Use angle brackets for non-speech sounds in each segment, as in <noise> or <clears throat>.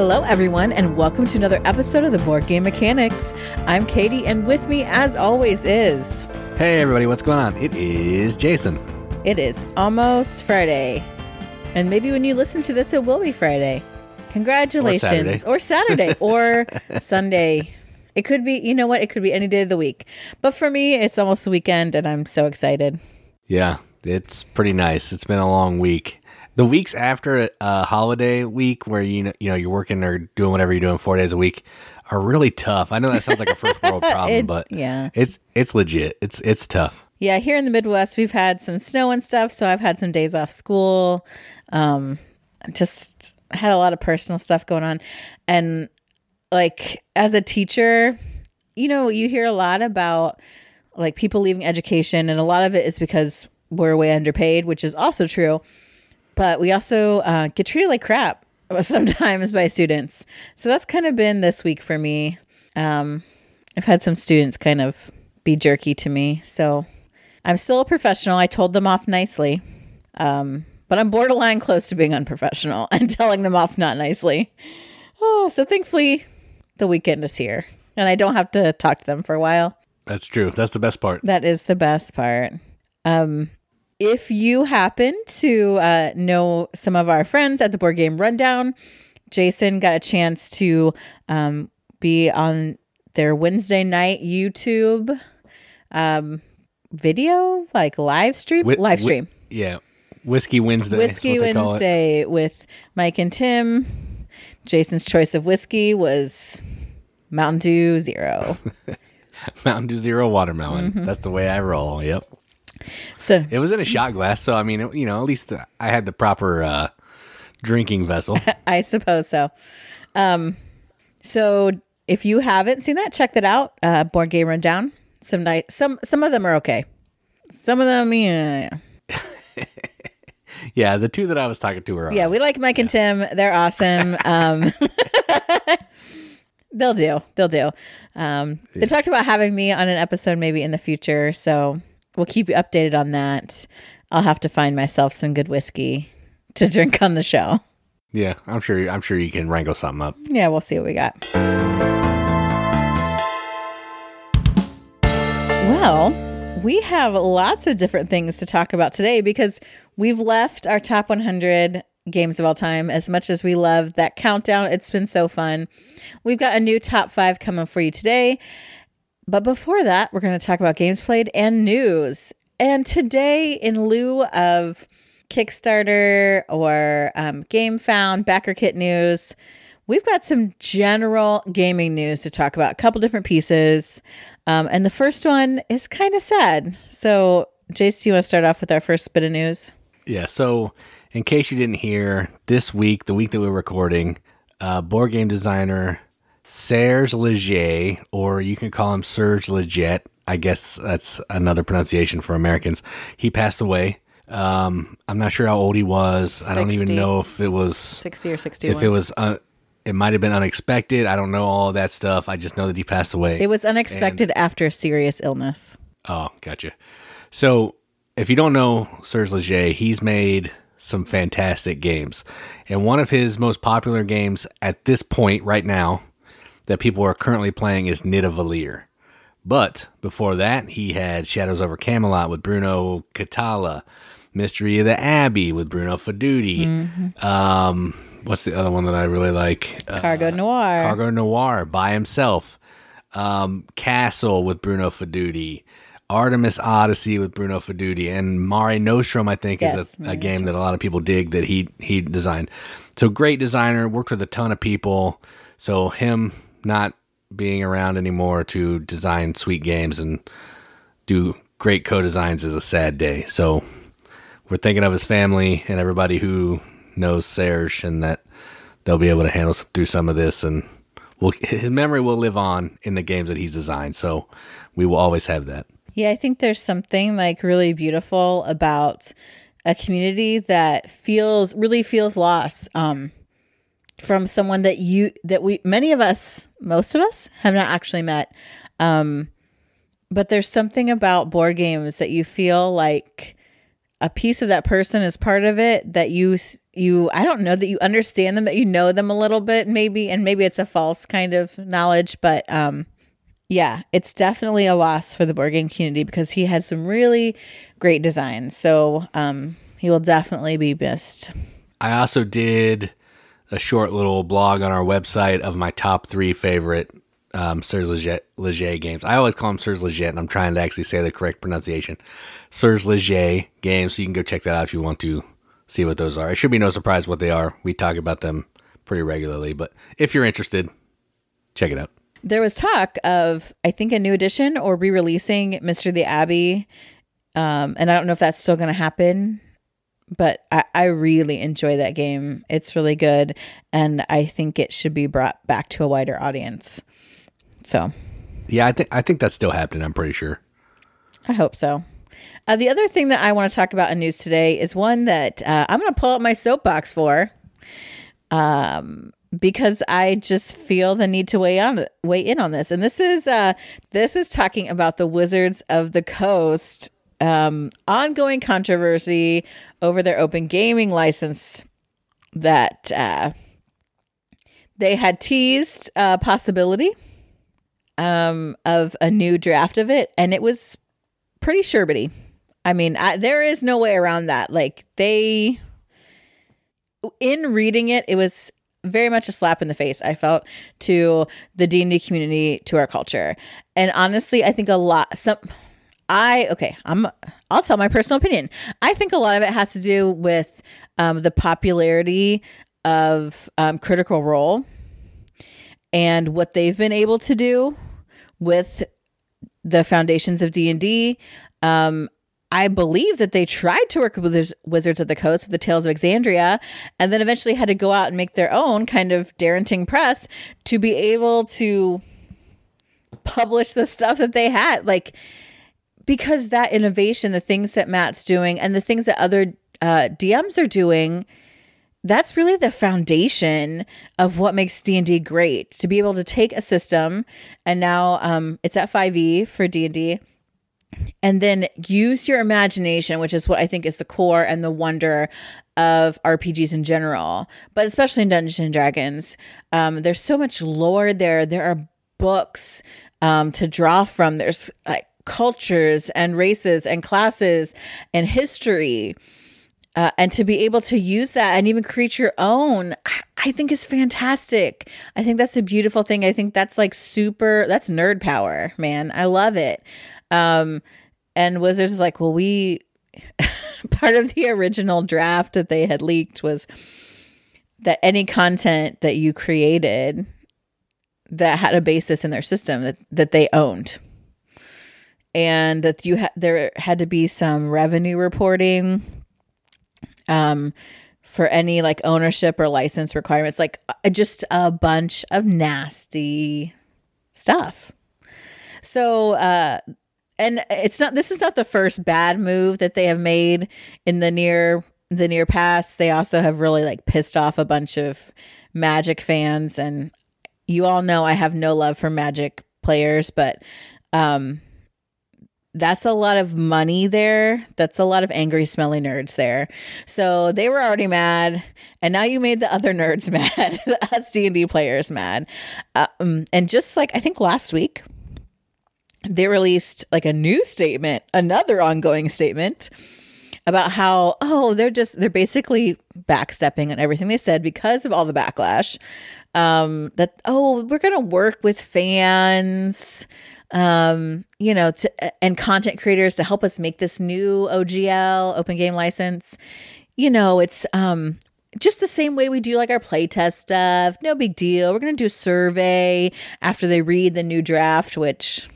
Hello, everyone, and welcome to another episode of the Board Game Mechanics. I'm Katie, and with me, as always, is Hey everybody, what's going on? It is Jason. it is almost Friday, and maybe when you listen to this, it will be Friday. Congratulations, Saturday. or Saturday, or <laughs> Sunday. It could be, you know what? It could be any day of the week. But for me, it's almost the weekend, and I'm so excited. Yeah, it's pretty nice. It's been a long week. The weeks after a holiday week where you know, you know you're working or doing whatever you're doing four days a week are really tough. I know that sounds like a first world <laughs> problem, It- but yeah. it's it's legit. It's it's tough. Yeah, here in the Midwest, we've had some snow and stuff, so I've had some days off school. Um, just had a lot of personal stuff going on, and like as a teacher, you know, you hear a lot about like people leaving education, and a lot of it is because we're way underpaid, which is also true. But we also uh, get treated like crap <laughs> sometimes by students. So that's kind of been this week for me. Um, I've had some students kind of be jerky to me. So I'm still a professional. I told them off nicely. Um, but I'm borderline close to being unprofessional <laughs> and telling them off not nicely. Oh, so thankfully the weekend is here and I don't have to talk to them for a while. That's true. That's the best part. That is the best part. Um, if you happen to uh, know some of our friends at the Board Game Rundown, Jason got a chance to um, be on their Wednesday night YouTube um, video, like live stream, Whi- live stream, yeah, whiskey Wednesday. Whiskey what they call it. Wednesday with Mike and Tim. Jason's choice of whiskey was Mountain Dew Zero. <laughs> Mountain Dew Zero watermelon. Mm-hmm. That's the way I roll. Yep. So It was in a shot glass, so I mean, it- you know, at least I had the proper uh, drinking vessel. <laughs> I suppose so. Um, so if you haven't seen that, check that out. Uh, Board Game Rundown. Some nice, some some of them are okay. Some of them, yeah, yeah, the two that I was talking to were yeah. We like Mike and Tim. They're awesome. <laughs> Um, <laughs> they'll do. They'll do. Um, They talked about having me on an episode maybe in the future, so we'll keep you updated on that. I'll have to find myself some good whiskey to drink on the show. Yeah, I'm sure. I'm sure you can wrangle something up. Yeah, we'll see what we got. Well, we have lots of different things to talk about today because we've left our top 100 games of all time as much as we love that countdown. It's been so fun. We've got a new top five coming for you today. But before that, we're going to talk about games played and news. And today, in lieu of Kickstarter or um, Gamefound, Backer Kit news, we've got some general gaming news to talk about, a couple different pieces. Um, and the first one is kind of sad. So, Jace, do you want to start off with our first bit of news? Yeah. So, in case you didn't hear, this week, the week that we're recording, uh, board game designer Serge Laget, or you can call him Serge Laget. I guess that's another pronunciation for Americans. He passed away. Um, I'm not sure how old he was. I don't even know if it was 60 or 61. if it was. Uh, it might have been unexpected. I don't know all that stuff. I just know that he passed away. it was unexpected after a serious illness. Oh, gotcha. So, if you don't know Serge Laget, he's made some fantastic games. And one of his most popular games at this point, right now, that people are currently playing is Nidavellir. But before that, he had Shadows over Camelot with Bruno Cathala, Mystery of the Abbey with Bruno Faidutti. Um, what's the other one that I really like? Uh, Cargo Noir. Cargo Noir by himself. Um, Castle with Bruno Faidutti. Artemis Odyssey with Bruno Faidutti. And Mare Nostrum, I think, Yes, is a, a game that a lot of people dig that he, he designed. So great designer, worked with a ton of people. So him not being around anymore to design sweet games and do great co-designs is a sad day. So we're thinking of his family and everybody who knows Serge and that they'll be able to handle through some of this and will his memory will live on in the games that he's designed. So we will always have that. Yeah, I think there's something like really beautiful about a community that feels really feels lost um, from someone that you that we many of us, most of us, have not actually met. Um, but there's something about board games that you feel like a piece of that person is part of it that you you I don't know that you understand them, that you know them a little bit, maybe, and maybe it's a false kind of knowledge, but um yeah, it's definitely a loss for the board game community because he had some really great designs. So um he will definitely be missed. I also did a short little blog on our website of my top three favorite um, Sirs Leger, Leger games. I always call them Sirs Leger, and I'm trying to actually say the correct pronunciation. Sirs Leger games, so you can go check that out if you want to see what those are. It should be no surprise what they are. We talk about them pretty regularly, but if you're interested, check it out. There was talk of, I think, a new edition or re releasing Mr. the Abbey. Um, and I don't know if that's still going to happen, but I, I really enjoy that game. It's really good. And I think it should be brought back to a wider audience. So, yeah, I think I think that's still happening. I'm pretty sure. I hope so. Uh, the other thing that I want to talk about in news today is one that uh, I'm going to pull up my soapbox for, um, because I just feel the need to weigh on weigh in on this. And this is uh, this is talking about the Wizards of the Coast um, ongoing controversy over their open gaming license that uh, they had teased a possibility um, of a new draft of it, and it was pretty sherbety. I mean, I, there is no way around that. Like they, in reading it, it was very much a slap in the face. I felt to the D and D community, to our culture, and honestly, I think a lot. Some, I okay, I'm. I'll tell my personal opinion. I think a lot of it has to do with um, the popularity of um, Critical Role and what they've been able to do with the foundations of D&D. Um, I believe that they tried to work with Wizards of the Coast with the Tales of Exandria, and then eventually had to go out and make their own kind of Darrington press to be able to publish the stuff that they had. Like, because that innovation, the things that Matt's doing, and the things that other uh, DMs are doing – that's really the foundation of what makes d&d great to be able to take a system and now um, it's at 5e for d&d and then use your imagination which is what i think is the core and the wonder of rpgs in general but especially in dungeons and dragons. Um, there's so much lore there. There are books um, to draw from. There's like cultures and races and classes and history uh, and to be able to use that and even create your own i think is fantastic. I think that's a beautiful thing. I think that's like super that's nerd power man. I love it. Um and wizards was like well we <laughs> part of the original draft that they had leaked was that any content that you created that had a basis in their system that, that they owned and that you had there had to be some revenue reporting um, for any like ownership or license requirements, like uh, just a bunch of nasty stuff. So, uh, and it's not, this is not the first bad move that they have made in the near, the near past. They also have really like pissed off a bunch of magic fans. And you all know I have no love for magic players, but, um, that's a lot of money there. That's a lot of angry, smelly nerds there. So they were already mad, and now you made the other <laughs> nerds mad, <laughs> us D and D players mad. Um, and just like I think last week, they released like a new statement, another ongoing statement about how oh they're just they're basically backstepping on everything they said because of all the backlash. Um, that oh we're gonna work with fans um, you know, to, and content creators to help us make this new OGL open game license. You know, it's um just the same way we do like our playtest stuff. No big deal. We're going to do a survey after they read the new draft, which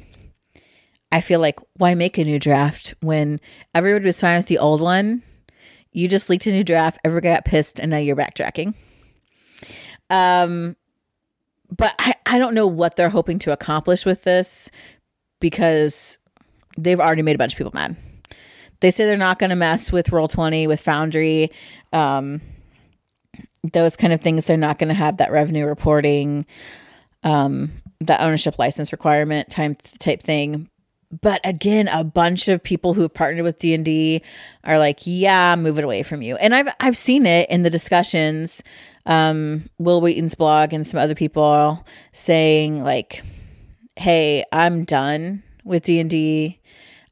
I feel like why make a new draft when everybody was fine with the old one? You just leaked a new draft, everybody got pissed, and now you're backtracking. Um, but I, I don't know what they're hoping to accomplish with this because they've already made a bunch of people mad. They say they're not going to mess with Roll20, with Foundry, um, those kind of things. They're not going to have that revenue reporting, um, that ownership license requirement type type thing. but again, a bunch of people who have partnered with D and D are like, "Yeah, move it away from you." And I've I've seen it in the discussions. Um, Wil Wheaton's blog and some other people saying like, "Hey, I'm done with D and D.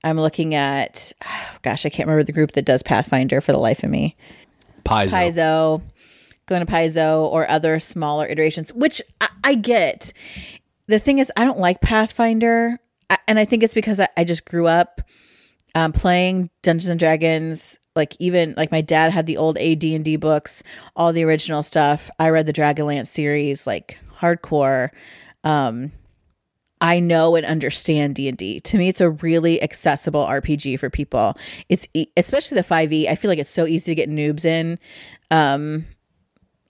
I'm looking at, oh, <sighs> gosh, I can't remember the group that does Pathfinder for the life of me. Paizo. Paizo, going to Paizo or other smaller iterations, which I, I get. The thing is, I don't like Pathfinder, I- and I think it's because I, I just grew up um, playing Dungeons and Dragons. Like even like my dad had the old AD and D books, all the original stuff. I read the Dragonlance series, like hardcore. Um, I know and understand D&D. To me it's a really accessible RPG for people. It's especially the 5e. I feel like it's so easy to get noobs in. Um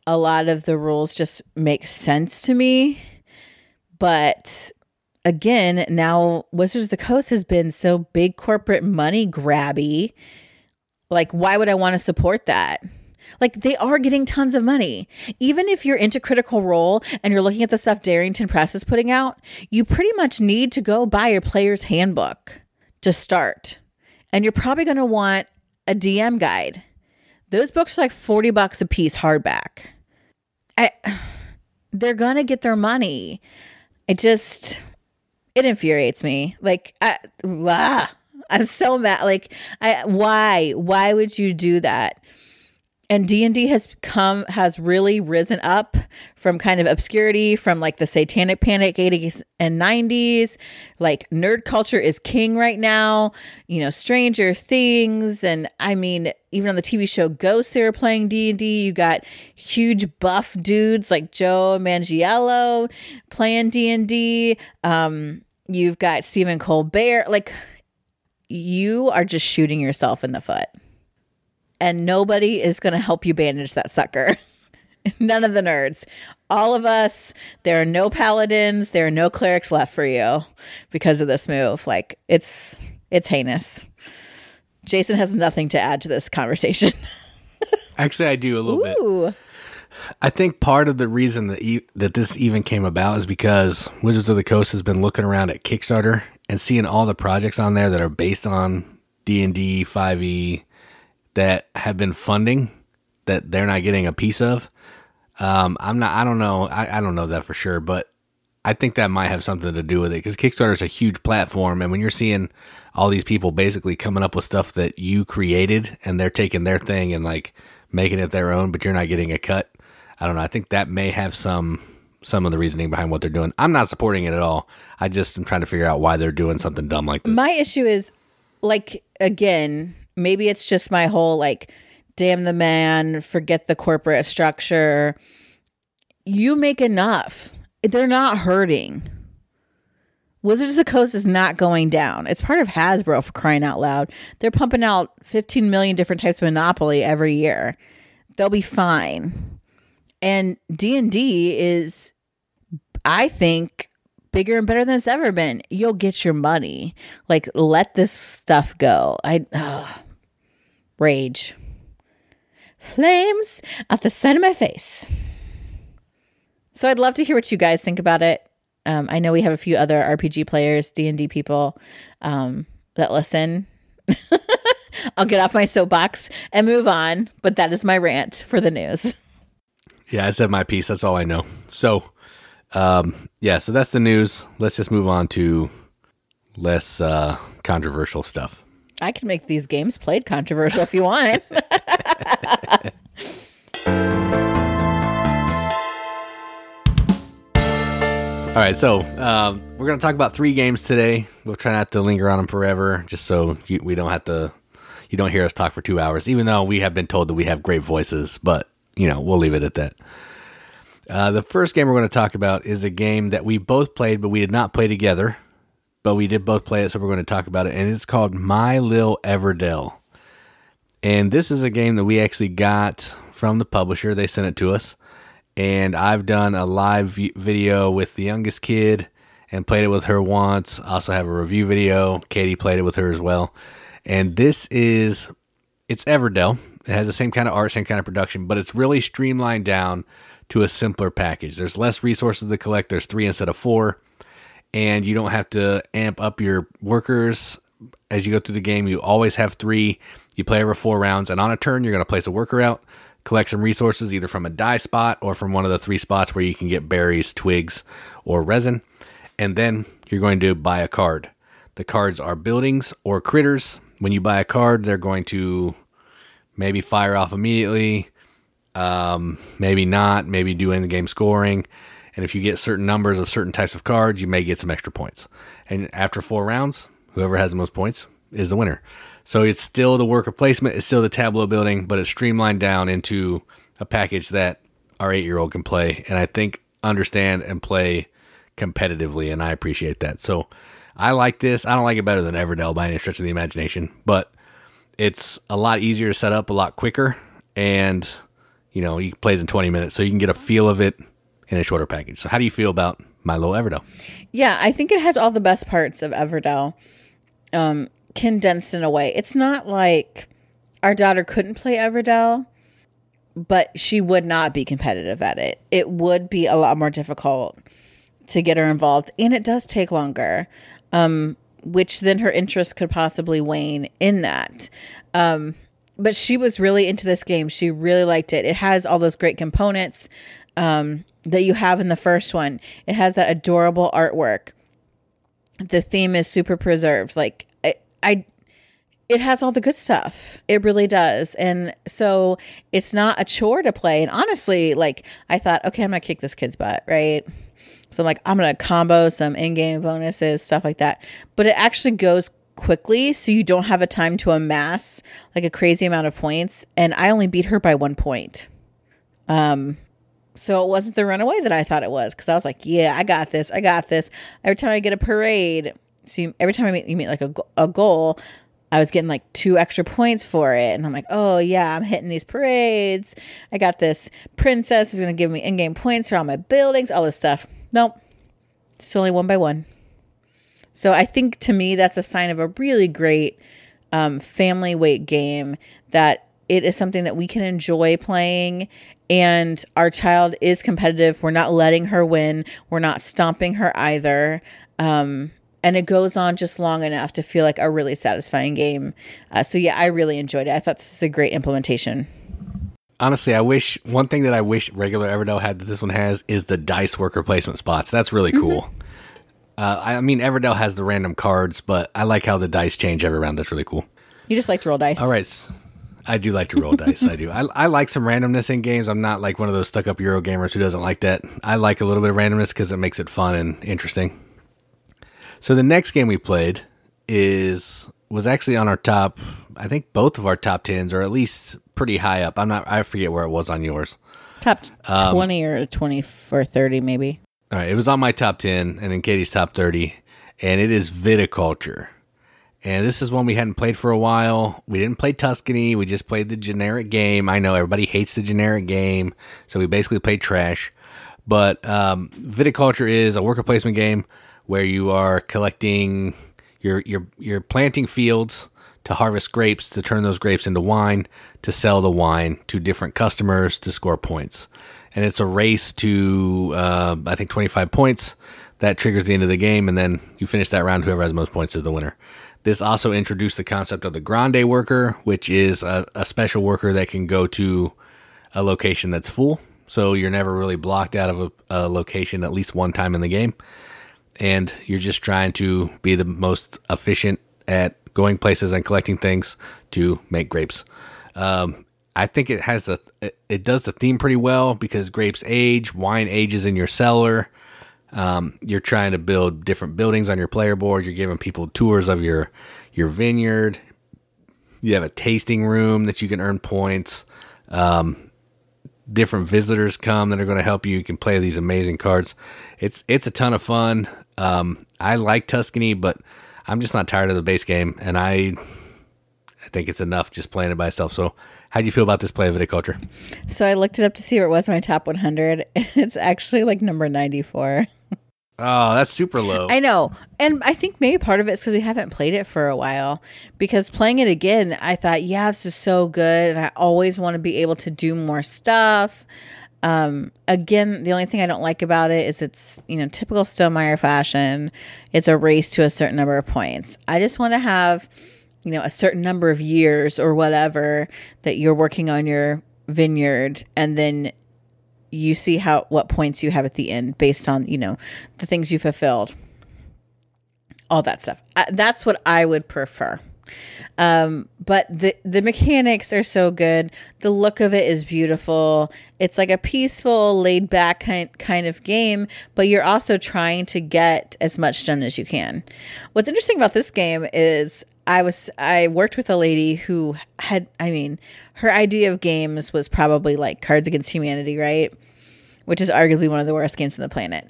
a lot of the rules just make sense to me. But again, now Wizards of the Coast has been so big corporate money grabby. Like why would I want to support that? Like they are getting tons of money. Even if you're into Critical Role and you're looking at the stuff Darrington Press is putting out, you pretty much need to go buy your player's handbook to start. And you're probably going to want a DM guide. Those books are like 40 bucks a piece hardback. I <sighs> they're going to get their money. It just it infuriates me. Like I ah, I'm so mad. Like I why? Why would you do that? and d&d has come has really risen up from kind of obscurity from like the satanic panic 80s and 90s like nerd culture is king right now you know stranger things and i mean even on the tv show ghost they were playing d&d you got huge buff dudes like joe manganiello playing d&d um, you've got stephen colbert like you are just shooting yourself in the foot and nobody is going to help you bandage that sucker. <laughs> None of the nerds. All of us, there are no paladins, there are no clerics left for you because of this move. Like it's it's heinous. Jason has nothing to add to this conversation. <laughs> Actually, I do a little Ooh. bit. I think part of the reason that e- that this even came about is because Wizards of the Coast has been looking around at Kickstarter and seeing all the projects on there that are based on D and D, Five E, that have been funding that they're not getting a piece of. Um, I'm not. I don't know. I, I don't know that for sure, but I think that might have something to do with it because Kickstarter is a huge platform, and when you're seeing all these people basically coming up with stuff that you created, and they're taking their thing and like making it their own, but you're not getting a cut. I don't know. I think that may have some some of the reasoning behind what they're doing. I'm not supporting it at all. I just am trying to figure out why they're doing something dumb like this. My issue is like again, maybe it's just my whole like damn the man, forget the corporate structure. You make enough. They're not hurting. Wizards of the Coast is not going down. It's part of Hasbro for crying out loud. They're pumping out 15 million different types of Monopoly every year. They'll be fine. And D&D is I think bigger and better than it's ever been. You'll get your money. Like let this stuff go. I rage. Flames at the side of my face. So I'd love to hear what you guys think about it. Um, I know we have a few other RPG players, D and D people um, that listen. <laughs> I'll get off my soapbox and move on, but that is my rant for the news. Yeah, I said my piece. That's all I know. So, um, yeah, so that's the news. Let's just move on to less uh, controversial stuff. I can make these games played controversial if you want. <laughs> All right, so uh, we're going to talk about three games today. We'll try not to linger on them forever, just so you, we don't have to, you don't hear us talk for two hours, even though we have been told that we have great voices, but, you know, we'll leave it at that. Uh, the first game we're going to talk about is a game that we both played, but we did not play together but we did both play it, so we're going to talk about it. And it's called My Lil Everdell. And this is a game that we actually got from the publisher. They sent it to us. And I've done a live video with the youngest kid and played it with her once. I also have a review video. Katie played it with her as well. And this is it's Everdell. It has the same kind of art, same kind of production, but it's really streamlined down to a simpler package. There's less resources to collect. There's three instead of four and you don't have to amp up your workers as you go through the game. You always have three. You play over four rounds, and on a turn, you're going to place a worker out, collect some resources either from a die spot or from one of the three spots where you can get berries, twigs, or resin. And then you're going to buy a card. The cards are buildings or critters. When you buy a card, they're going to maybe fire off immediately, um, maybe not, maybe do the game scoring. And if you get certain numbers of certain types of cards, you may get some extra points. And after four rounds, whoever has the most points is the winner. So it's still the worker placement, it's still the tableau building, but it's streamlined down into a package that our eight year old can play. And I think understand and play competitively. And I appreciate that. So I like this. I don't like it better than Everdell by any stretch of the imagination, but it's a lot easier to set up, a lot quicker, and you know, he plays in 20 minutes, so you can get a feel of it in a shorter package. So, how do you feel about My Lil Everdell? Yeah, I think it has all the best parts of Everdell um, condensed in a way. It's not like our daughter couldn't play Everdell, but she would not be competitive at it. It would be a lot more difficult to get her involved, and it does take longer. Um, which then her interest could possibly wane in that. Um, but she was really into this game. She really liked it. It has all those great components um, that you have in the first one. It has that adorable artwork. The theme is super preserved. Like I, I it has all the good stuff. It really does. And so it's not a chore to play. And honestly, like I thought, okay, I'm gonna kick this kid's butt, right? So I'm like, I'm gonna combo some in-game bonuses, stuff like that. But it actually goes quickly, so you don't have a time to amass like a crazy amount of points. And I only beat her by one point. Um, so it wasn't the runaway that I thought it was because I was like, yeah, I got this, I got this. Every time I get a parade, so you, every time I meet, you meet like a, a goal, I was getting like two extra points for it. And I'm like, oh, yeah, I'm hitting these parades. I got this princess who's going to give me in game points for all my buildings, all this stuff. Nope. It's only one by one. So I think to me, that's a sign of a really great um, family weight game that it is something that we can enjoy playing and our child is competitive. We're not letting her win. We're not stomping her either. Um, and it goes on just long enough to feel like a really satisfying game. Uh, so yeah, I really enjoyed it. I thought this is a great implementation. Honestly, I wish one thing that I wish regular Everdell had that this one has is the dice worker placement spots. That's really cool. Mm-hmm. Uh, I mean, Everdell has the random cards, but I like how the dice change every round. That's really cool. You just like to roll dice. All right. I do like to roll dice. I do. I, I like some randomness in games. I'm not like one of those stuck up Euro gamers who doesn't like that. I like a little bit of randomness because it makes it fun and interesting. So the next game we played is was actually on our top. I think both of our top tens, or at least pretty high up. I'm not. I forget where it was on yours. Top um, twenty or twenty or thirty, maybe. All right, it was on my top ten, and in Katie's top thirty, and it is Viticulture. And this is one we hadn't played for a while. We didn't play Tuscany. We just played the generic game. I know everybody hates the generic game, so we basically played trash. But um, Viticulture is a worker placement game where you are collecting, you're you're you're planting fields to harvest grapes to turn those grapes into wine to sell the wine to different customers to score points. And it's a race to uh, I think 25 points that triggers the end of the game, and then you finish that round. Whoever has the most points is the winner. This also introduced the concept of the grande worker, which is a, a special worker that can go to a location that's full. So you're never really blocked out of a, a location at least one time in the game. And you're just trying to be the most efficient at going places and collecting things to make grapes. Um, I think it has a it does the theme pretty well because grapes age, wine ages in your cellar. Um, you're trying to build different buildings on your player board. You're giving people tours of your your vineyard. You have a tasting room that you can earn points. Um, different visitors come that are going to help you. You can play these amazing cards. It's it's a ton of fun. Um, I like Tuscany, but I'm just not tired of the base game, and I I think it's enough just playing it by itself. So, how do you feel about this play of Viticulture? So I looked it up to see where it was in my top 100. <laughs> It's actually like number 94. Oh, that's super low. I know. And I think maybe part of it is because we haven't played it for a while. Because playing it again, I thought, yeah, this is so good. And I always want to be able to do more stuff. Um, again, the only thing I don't like about it is it's, you know, typical Stonemaier fashion. It's a race to a certain number of points. I just want to have, you know, a certain number of years or whatever that you're working on your vineyard and then you see how what points you have at the end based on, you know, the things you fulfilled. All that stuff. I, that's what I would prefer. Um, but the the mechanics are so good. The look of it is beautiful. It's like a peaceful, laid back kind kind of game, but you're also trying to get as much done as you can. What's interesting about this game is I was I worked with a lady who had I mean, her idea of games was probably like Cards Against Humanity, right? Which is arguably one of the worst games on the planet.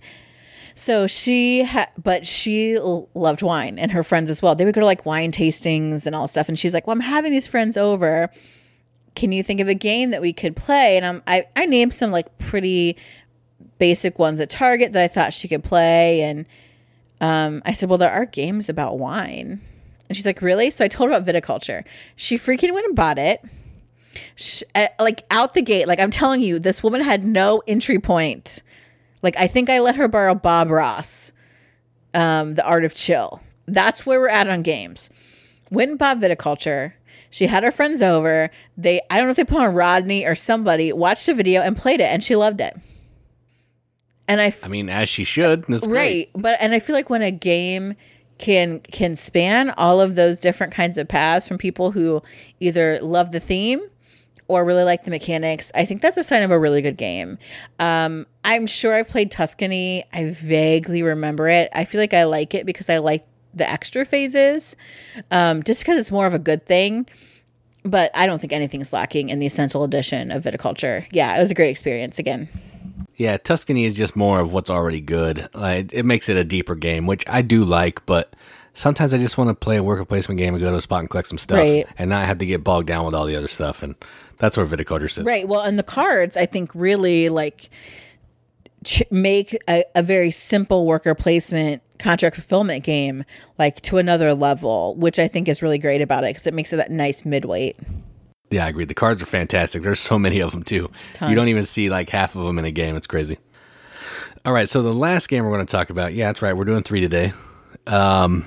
So she, ha- but she l- loved wine and her friends as well. They would go to like wine tastings and all stuff. And she's like, "Well, I'm having these friends over. Can you think of a game that we could play?" And I'm, I, I named some like pretty basic ones at Target that I thought she could play. And um, I said, "Well, there are games about wine." And she's like, "Really?" So I told her about viticulture. She freaking went and bought it. She, uh, like out the gate, like I'm telling you, this woman had no entry point like I think I let her borrow Bob Ross, um, The Art of Chill. That's where we're at on games. Went and bought viticulture. She had her friends over. They I don't know if they put on Rodney or somebody, watched a video and played it and she loved it. And I, f- I mean, as she should. That's right, great. but and I feel like when a game can can span all of those different kinds of paths from people who either love the theme or really like the mechanics, I think that's a sign of a really good game. Um, I'm sure I've played Tuscany. I vaguely remember it. I feel like I like it because I like the extra phases, um, just because it's more of a good thing. But I don't think anything's lacking in the essential edition of viticulture. Yeah, it was a great experience again. Yeah, Tuscany is just more of what's already good. Like, it makes it a deeper game, which I do like, but sometimes I just want to play a worker placement game and go to a spot and collect some stuff Right. and not have to get bogged down with all the other stuff. And that's where viticulture sits. Right. Well, and the cards, I think, really like ch- make a, a very simple worker placement contract fulfillment game like to another level, which I think is really great about it because it makes it that nice midweight. Yeah, I agree. The cards are fantastic. There's so many of them too. Tons. You don't even see like half of them in a game. It's crazy. All right, so the last game we're going to talk about, yeah, that's right. We're doing three today. Um,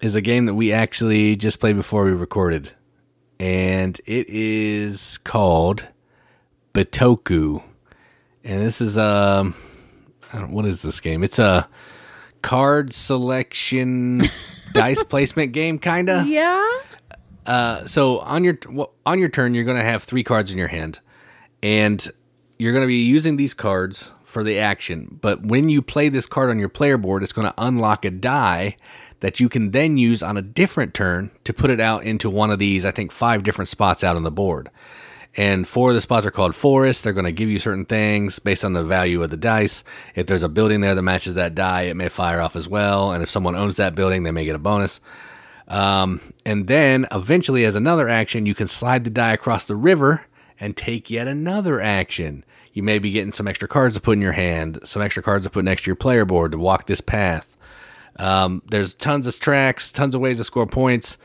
is a game that we actually just played before we recorded, and it is called Bitoku. And this is um, what is this game? It's a card selection <laughs> dice placement game, kinda Yeah. Uh, so on your on your turn, you're going to have three cards in your hand, and you're going to be using these cards for the action. But when you play this card on your player board, it's going to unlock a die that you can then use on a different turn to put it out into one of these. I think five different spots out on the board. And four of the spots are called forests. They're going to give you certain things based on the value of the dice. If there's a building there that matches that die, it may fire off as well. And if someone owns that building, they may get a bonus. Um, and then eventually, as another action, you can slide the die across the river and take yet another action. You may be getting some extra cards to put in your hand, some extra cards to put next to your player board to walk this path. Um, there's tons of tracks, tons of ways to score points,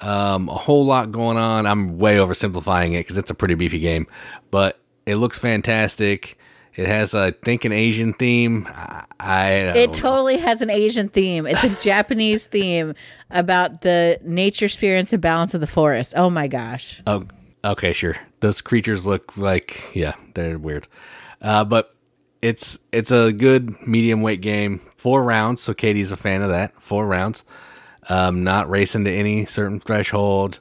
um, a whole lot going on. I'm way oversimplifying it because it's a pretty beefy game, but it looks fantastic. It has, I think, an Asian theme. I, I It know. totally has an Asian theme. It's a <laughs> Japanese theme about the nature spirits and balance of the forest. Oh my gosh. Oh, okay, sure. Those creatures look like yeah, they're weird. Uh, but it's it's a good medium weight game. Four rounds, so Katie's a fan of that. Four rounds. Um, not racing to any certain threshold.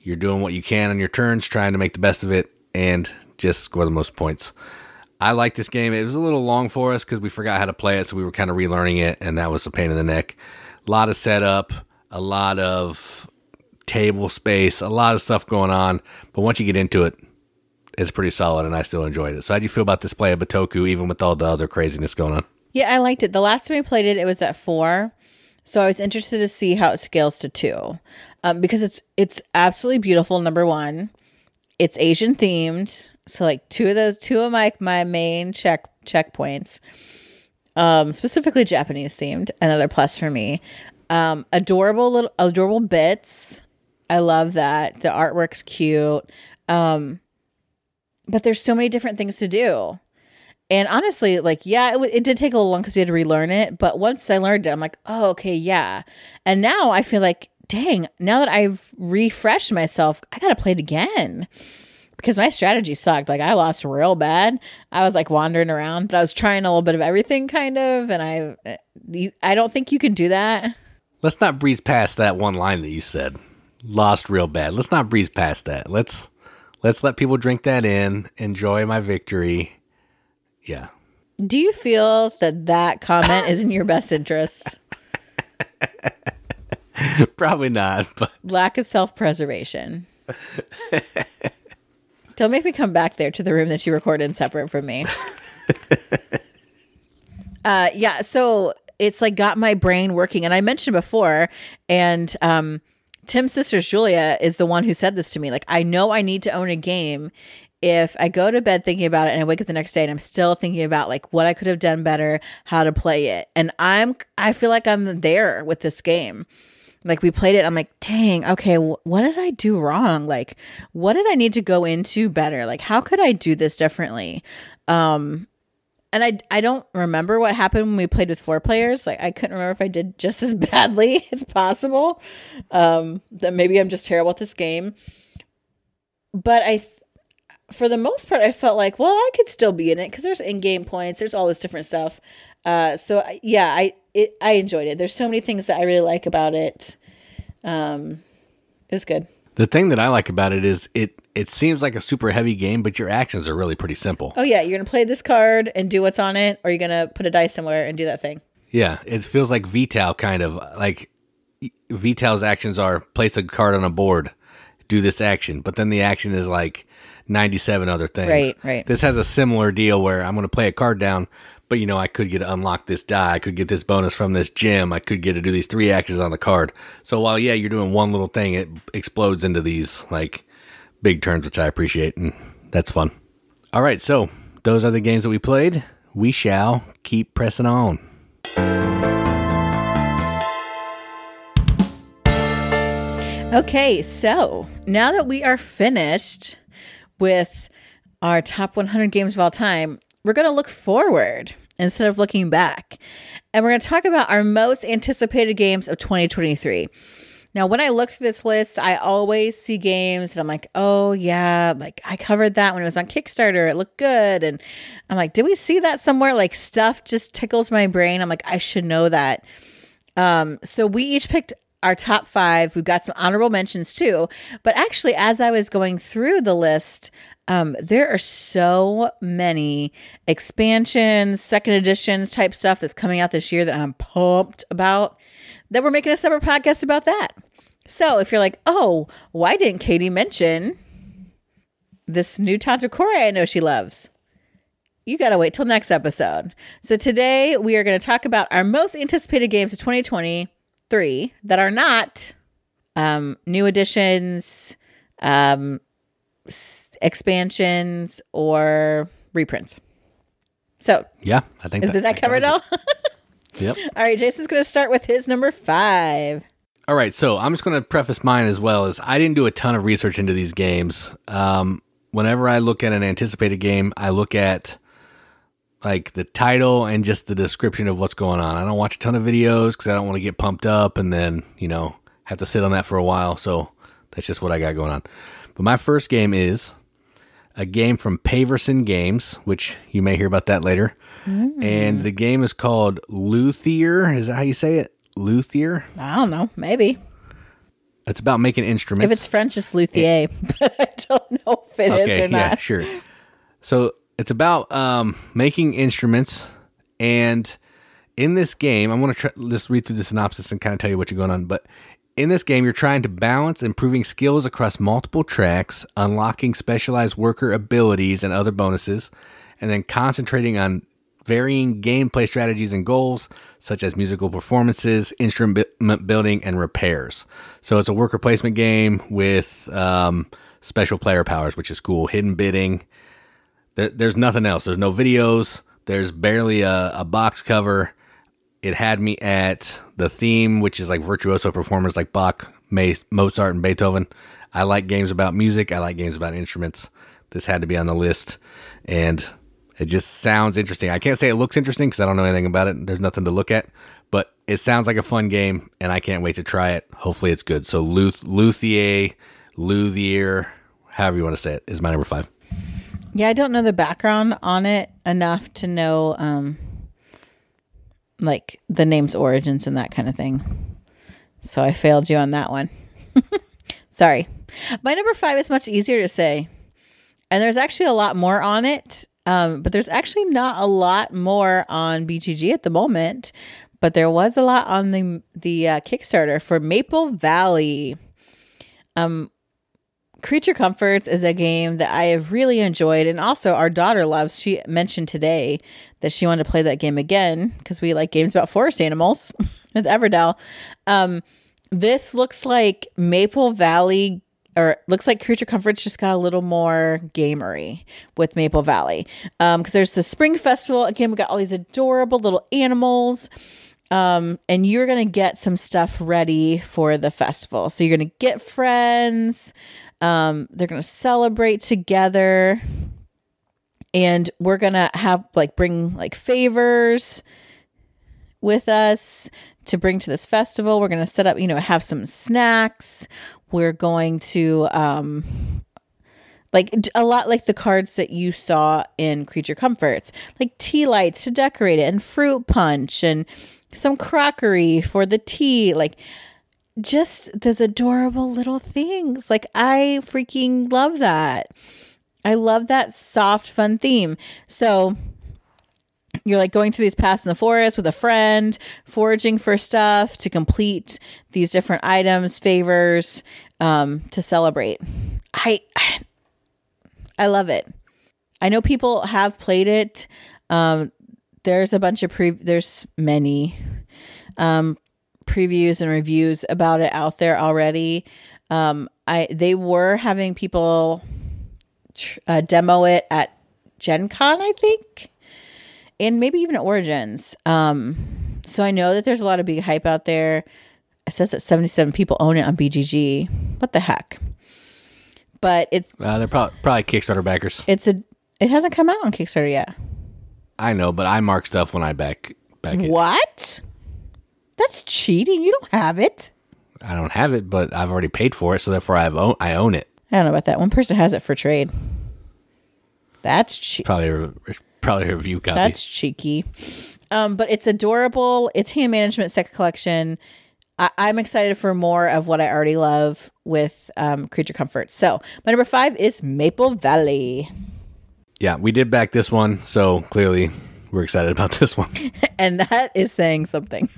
You're doing what you can on your turns, trying to make the best of it, and just score the most points. I like this game. It was a little long for us because we forgot how to play it, so we were kind of relearning it, and that was a pain in the neck. A lot of setup, a lot of table space, a lot of stuff going on. But once you get into it, it's pretty solid, and I still enjoyed it. So, how do you feel about this play of Bitoku, even with all the other craziness going on? Yeah, I liked it. The last time we played it, it was at four, so I was interested to see how it scales to two, um, because it's it's absolutely beautiful. Number one, it's Asian themed, so like two of those, two of my my main check checkpoints, um, specifically Japanese themed. Another plus for me. Um, adorable little adorable bits. I love that the artwork's cute. Um, but there's so many different things to do And honestly, like, yeah, it, w- it did take a little long because we had to relearn it. But once I learned it, I'm like, oh, okay, yeah. And now I feel like, dang, now that I've refreshed myself, I got to play it again because my strategy sucked. Like, I lost real bad. I was like wandering around, but I was trying a little bit of everything, kind of. And I, eh, you, I don't think you can do that. Let's not breeze past that one line that you said. Lost real bad. Let's not breeze past that. Let's let's let people drink that in. Enjoy my victory. Yeah. Do you feel that that comment is in your best interest? <laughs> Probably not, but Lack of self preservation. <laughs> Don't make me come back there to the room that you recorded in separate from me. <laughs> uh, yeah, so it's like got my brain working. And I mentioned before, and um, Tim's sister Julia is the one who said this to me. Like, I know I need to own a game if I go to bed thinking about it and I wake up the next day and I'm still thinking about like what I could have done better, how to play it. And I'm, I feel like I'm there with this game. Like we played it, I'm like, dang, okay, wh- what did I do wrong? Like, what did I need to go into better? Like, how could I do this differently? Um, and I I don't remember what happened when we played with four players. Like I couldn't remember if I did just as <laughs> badly as possible. Um, that maybe I'm just terrible at this game. But I, th- for the most part, I felt like, well, I could still be in it because there's in-game points, there's all this different stuff. Uh, so I- yeah, I it I enjoyed it. There's so many things that I really like about it. Um, it was good. the thing that I like about it is it it seems like a super heavy game, but your actions are really pretty simple. Oh yeah, you're gonna play this card and do what's on it, or you're gonna put a dice somewhere and do that thing. Yeah, it feels like Vital kind of like Vital's actions are place a card on a board, do this action, but then the action is like 97 other things. Right, right. This has a similar deal where I'm going to play a card down, but you know, I could get to unlock this die, I could get this bonus from this gem, I could get to do these three actions on the card. So while yeah, you're doing one little thing, it explodes into these like big turns, which I appreciate, and that's fun. All right, so those are the games that we played. We shall keep pressing on. Okay, so now that we are finished with our top 100 games of all time, we're going to look forward instead of looking back. And we're going to talk about our most anticipated games of 2023. Now, when I look through this list, I always see games and I'm like, oh, yeah, like I covered that when it was on Kickstarter. It looked good. And I'm like, did we see that somewhere? Like stuff just tickles my brain. I'm like, I should know that. Um, so we each picked our top five. We've got some honorable mentions too. But actually, as I was going through the list, um, there are so many expansions, second editions type stuff that's coming out this year that I'm pumped about that we're making a separate podcast about that. So if you're like, oh, why didn't Katie mention this new Tanto Cuore I know she loves? you got to wait till next episode. So today we are going to talk about our most anticipated games of 2023 that are not um, new additions, um, expansions, or reprints. So Yeah, I think is that, that covered all? <laughs> Yep. all right, Jason's going to start with his number five. All right, so I'm just going to preface mine as well as I didn't do a ton of research into these games. Um, whenever I look at an anticipated game, I look at like the title and just the description of what's going on. I don't watch a ton of videos because I don't want to get pumped up and then you know have to sit on that for a while. So that's just what I got going on. But my first game is a game from Paverson Games, which you may hear about that later. And the game is called Luthier. Is that how you say it? Luthier. I don't know, maybe. It's about making instruments. If it's French, it's luthier, <laughs> but I don't know if it is or not. yeah, sure. So it's about um, making instruments, and in this game, I'm going to try, just read through the synopsis and kind of tell you what you're going on. But in this game, you're trying to balance improving skills across multiple tracks, unlocking specialized worker abilities and other bonuses, and then concentrating on varying gameplay strategies and goals such as musical performances, instrument building, and repairs. So it's a worker placement game with um, special player powers, which is cool. Hidden bidding. There, there's nothing else. There's no videos. There's barely a, a box cover. It had me at the theme, which is like virtuoso performers like Bach, Mozart, and Beethoven. I like games about music. I like games about instruments. This had to be on the list, and It just sounds interesting. I can't say it looks interesting because I don't know anything about it. There's nothing to look at, but it sounds like a fun game, and I can't wait to try it. Hopefully, it's good. So, Luth, Luthier, Luthier, however you want to say it, is my number five. Yeah, I don't know the background on it enough to know, um, like the name's origins and that kind of thing. So I failed you on that one. <laughs> Sorry. My number five is much easier to say. And there's actually a lot more on it. Um, but there's actually not a lot more on BGG at the moment. But there was a lot on the the uh, Kickstarter for Maple Valley. Um, Creature Comforts is a game that I have really enjoyed, and also our daughter loves. She mentioned today that she wanted to play that game again because we like games about forest animals <laughs> with Everdell. Um, this looks like Maple Valley, or looks like Creature Comforts just got a little more gamery with Maple Valley. Um, because there's the Spring Festival again. We got all these adorable little animals. Um, and you're gonna get some stuff ready for the festival. So you're gonna get friends. Um, they're gonna celebrate together, and we're gonna have like bring like favors with us to bring to this festival. We're gonna set up, you know, have some snacks. We're going to um like a lot like the cards that you saw in creature comforts like tea lights to decorate it and fruit punch and some crockery for the tea like just those adorable little things like i freaking love that i love that soft fun theme so you're like going through these paths in the forest with a friend, foraging for stuff to complete these different items, favors, um, to celebrate. I, I love it. I know people have played it. Um, there's a bunch of pre. There's many um, previews and reviews about it out there already. Um, I they were having people tr- uh, demo it at Gen Con, I think and maybe even Origins. Um, so I know that there's a lot of big hype out there. It says that 77 people own it on BGG. What the heck? But it's uh, they're probably probably Kickstarter backers. It's a it hasn't come out on Kickstarter yet. I know, but I mark stuff when I back back it. What? That's cheating. You don't have it. I don't have it, but I've already paid for it, so therefore I've own, I own it. I don't know about that. One person has it for trade. That's cheap. Probably probably a review copy. That's cheeky. Um, but it's adorable. It's hand management set collection. I- am excited for more of what I already love with um, Creature Comfort. So my number five is Maple Valley. Yeah, we did back this one, so clearly we're excited about this one. <laughs> and that is saying something.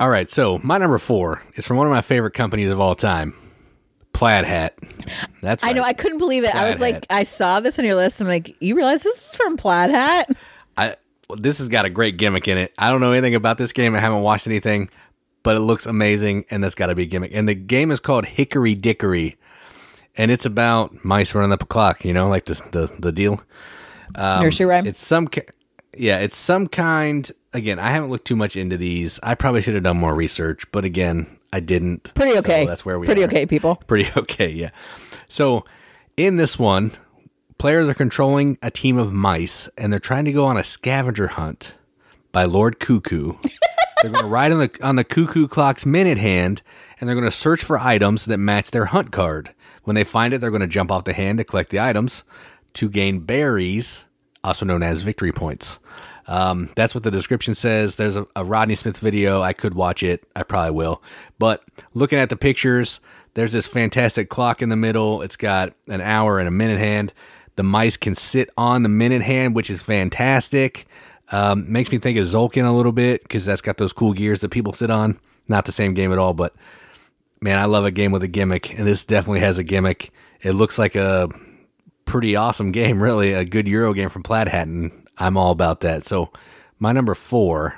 All right, so my number four is from one of my favorite companies of all time, Plaid Hat. That's right. I know. I couldn't believe it. Plaid I was like, I saw this on your list. I'm like, you realize this is from Plaid Hat? I well, this has got a great gimmick in it. I don't know anything about this game. I haven't watched anything, but it looks amazing, and that's got to be a gimmick. And the game is called Hickory Dickory, and it's about mice running up a clock. You know, like the the the deal. Um, Nursery rhyme. It's some, yeah, it's some kind. Again, I haven't looked too much into these. I probably should have done more research, but again, I didn't. Pretty okay. So that's where we Pretty are. okay, people. <laughs> Pretty okay, yeah. So in this one, players are controlling a team of mice and they're trying to go on a scavenger hunt by Lord Cuckoo. <laughs> they're going to ride on the on the cuckoo clock's minute hand and they're going to search for items that match their hunt card. When they find it, they're going to jump off the hand to collect the items to gain berries, also known as victory points. Um, that's what the description says. There's a, a, Rodney Smith video. I could watch it. I probably will. But looking at the pictures, there's this fantastic clock in the middle. It's got an hour and a minute hand. The mice can sit on the minute hand, which is fantastic. Um, makes me think of Tzolk'in a little bit because that's got those cool gears that people sit on. Not the same game at all, but man, I love a game with a gimmick, and this definitely has a gimmick. It looks like a pretty awesome game, <laughs> really, a good Euro game from Plaid Hat, and I'm all about that. So my number four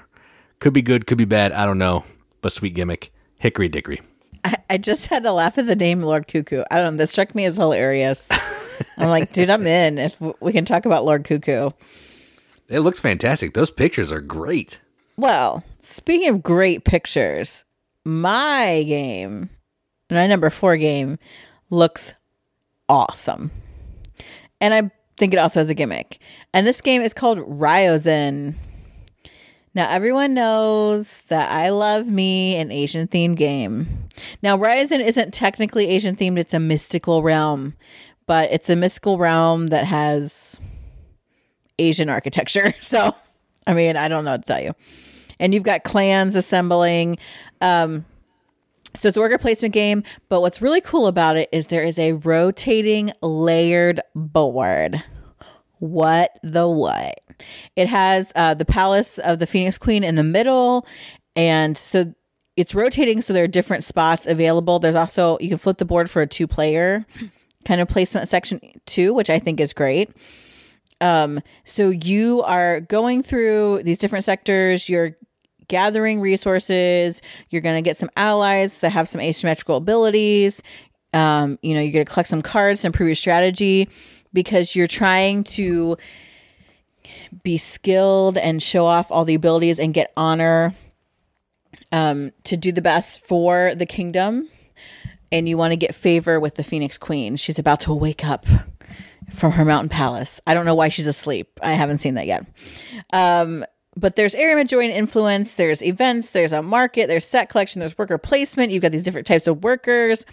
could be good, could be bad. I don't know, but sweet gimmick, Hickory Dickory. I, I just had to laugh at the name Lord Cuckoo. I don't know. This struck me as hilarious. I'm like, dude, I'm in. If we can talk about Lord Cuckoo, it looks fantastic. Those pictures are great. Well, speaking of great pictures, my game, my number four game, looks awesome. And I think it also has a gimmick. And this game is called Ryozen. Now, everyone knows that I love me an Asian themed game. Now, Ryozen isn't technically Asian themed, it's a mystical realm, but it's a mystical realm that has Asian architecture. <laughs> So, I mean, I don't know what to tell you. And you've got clans assembling. Um, so it's a worker placement game, but what's really cool about it is there is a rotating layered board. What the what? It has uh, the palace of the Phoenix Queen in the middle, and so it's rotating. So there are different spots available. There's also you can flip the board for a two player <clears throat> kind of placement section too, which I think is great. Um, so you are going through these different sectors. You're gathering resources. You're going to get some allies that have some asymmetrical abilities. Um, you know, you're going to collect some cards to improve your strategy because you're trying to be skilled and show off all the abilities and get honor um, to do the best for the kingdom. And you want to get favor with the Phoenix Queen. She's about to wake up from her mountain palace. I don't know why she's asleep. I haven't seen that yet. Um, but there's area majority influence, there's events, there's a market, there's set collection, there's worker placement. You've got these different types of workers,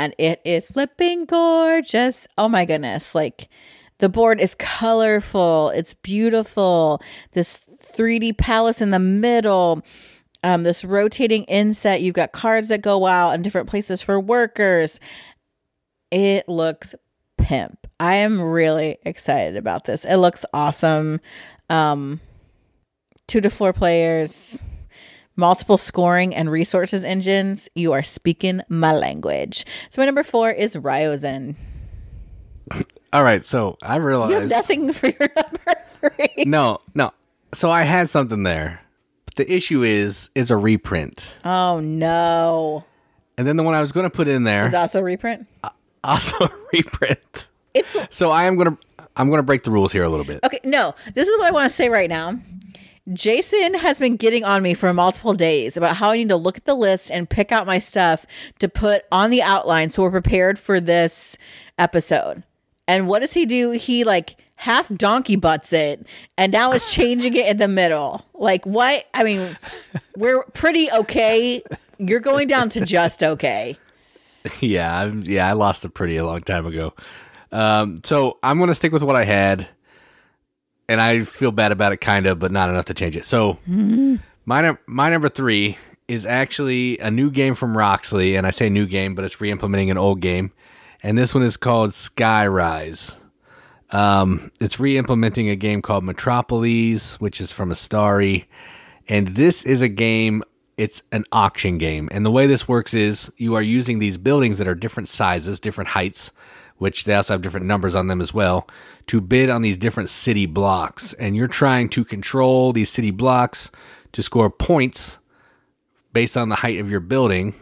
and it is flipping gorgeous. Oh my goodness. Like the board is colorful, it's beautiful. This 3D palace in the middle. Um, this rotating inset, you've got cards that go out in different places for workers. It looks pimp. I am really excited about this. It looks awesome. Um, two to four players, multiple scoring and resources engines. You are speaking my language. So my number four is Ryozen. <laughs> All right, so I You have realized nothing for your number three. no, no. So I had something there. But the issue is is a reprint. Oh no. And then the one I was going to put in there Is also a reprint? <laughs> also a reprint. It's So I am going to I'm going to break the rules here a little bit. okay. No, this is what I want to say right now. Jason has been getting on me for multiple days about how I need to look at the list and pick out my stuff to put on the outline so we're prepared for this episode. And what does he do? He like half donkey butts it and now is changing it in the middle. Like what? I mean, we're pretty okay. You're going down to just okay. yeah, I'm, yeah, I lost it pretty a long time ago. Um, so I'm going to stick with what I had, and I feel bad about it, kind of, but not enough to change it. So my my number three is actually a new game from Roxley, and I say new game, but it's re-implementing an old game, and this one is called Skyrise. Um, it's re-implementing a game called Metropolys, which is from Ystari, and this is a game. It's an auction game, and the way this works is you are using these buildings that are different sizes, different heights, which they also have different numbers on them as well, to bid on these different city blocks, and you're trying to control these city blocks to score points based on the height of your building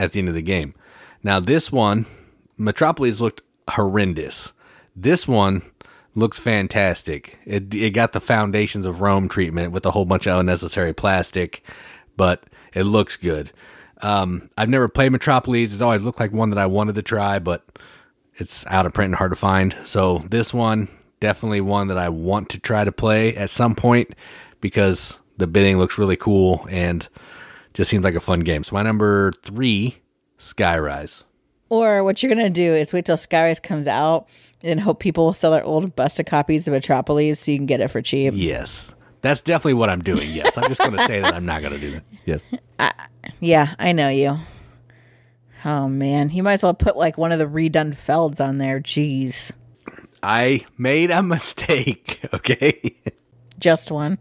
at the end of the game. Now, this one, Metropolys looked horrendous. This one looks fantastic. It, it got the foundations of Rome treatment with a whole bunch of unnecessary plastic, but it looks good. Um, I've never played Metropolys. It's always looked like one that I wanted to try, but it's out of print and hard to find. So this one, definitely one that I want to try to play at some point because the bidding looks really cool and just seems like a fun game. So my number three, Skyrise. Or what you're gonna do is wait till Skyrise comes out and hope people will sell their old busted copies of Metropolys so you can get it for cheap. Yes. That's definitely what I'm doing. Yes. I'm just going to say that I'm not going to do that. Yes. <laughs> Yeah, I know you. Oh man, you might as well put like one of the redone Felds on there. Jeez, I made a mistake. <laughs> Okay. just one.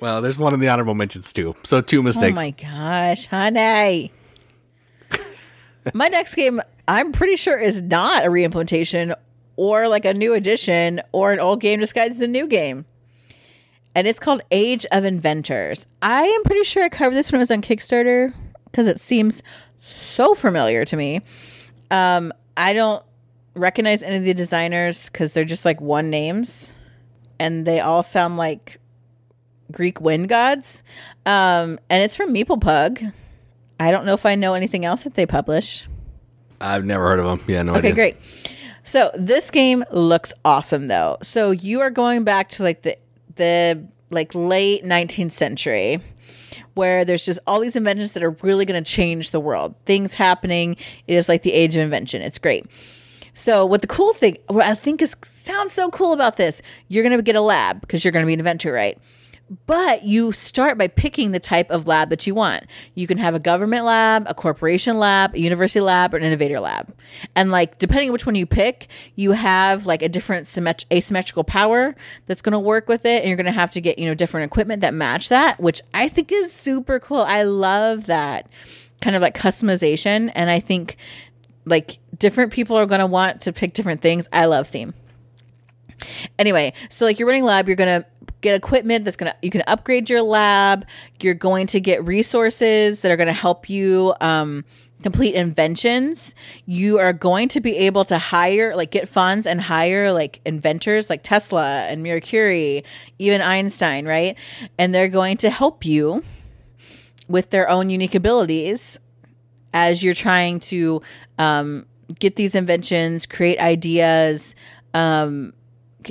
well, there's one in the honorable mentions too. So two mistakes. Oh my gosh, honey. My next game, I'm pretty sure, is not a reimplementation or like a new edition or an old game disguised as a new game. And it's called Age of Inventors. I am pretty sure I covered this when it was on Kickstarter because it seems so familiar to me. Um, I don't recognize any of the designers because they're just like one names and they all sound like Greek wind gods. Um, and it's from Meeple Pug. I don't know if I know anything else that they publish. I've never heard of them. Yeah, no Okay, idea. great. So this game looks awesome though. So you are going back to like the the like late 19th century where there's just all these inventions that are really going to change the world. Things happening. It is like the age of invention. It's great. So what the cool thing, what I think is sounds so cool about this, you're going to get a lab because you're going to be an inventor, right? But you start by picking the type of lab that you want. You can have a government lab, a corporation lab, a university lab, or an innovator lab. And like depending on which one you pick, you have like a different symmet- asymmetrical power that's going to work with it, and you're going to have to get you know different equipment that match that, which I think is super cool. I love that kind of like customization, and I think like different people are going to want to pick different things. I love theme. Anyway, so like you're running lab, you're to get equipment that's to you can upgrade your lab, you're going to get resources that are to help you um complete inventions. You are going to be able to hire, like, get funds and hire, like, inventors like Tesla and Marie Curie, even Einstein, right? And they're going to help you with their own unique abilities as you're trying to um, get these inventions, create ideas. Um,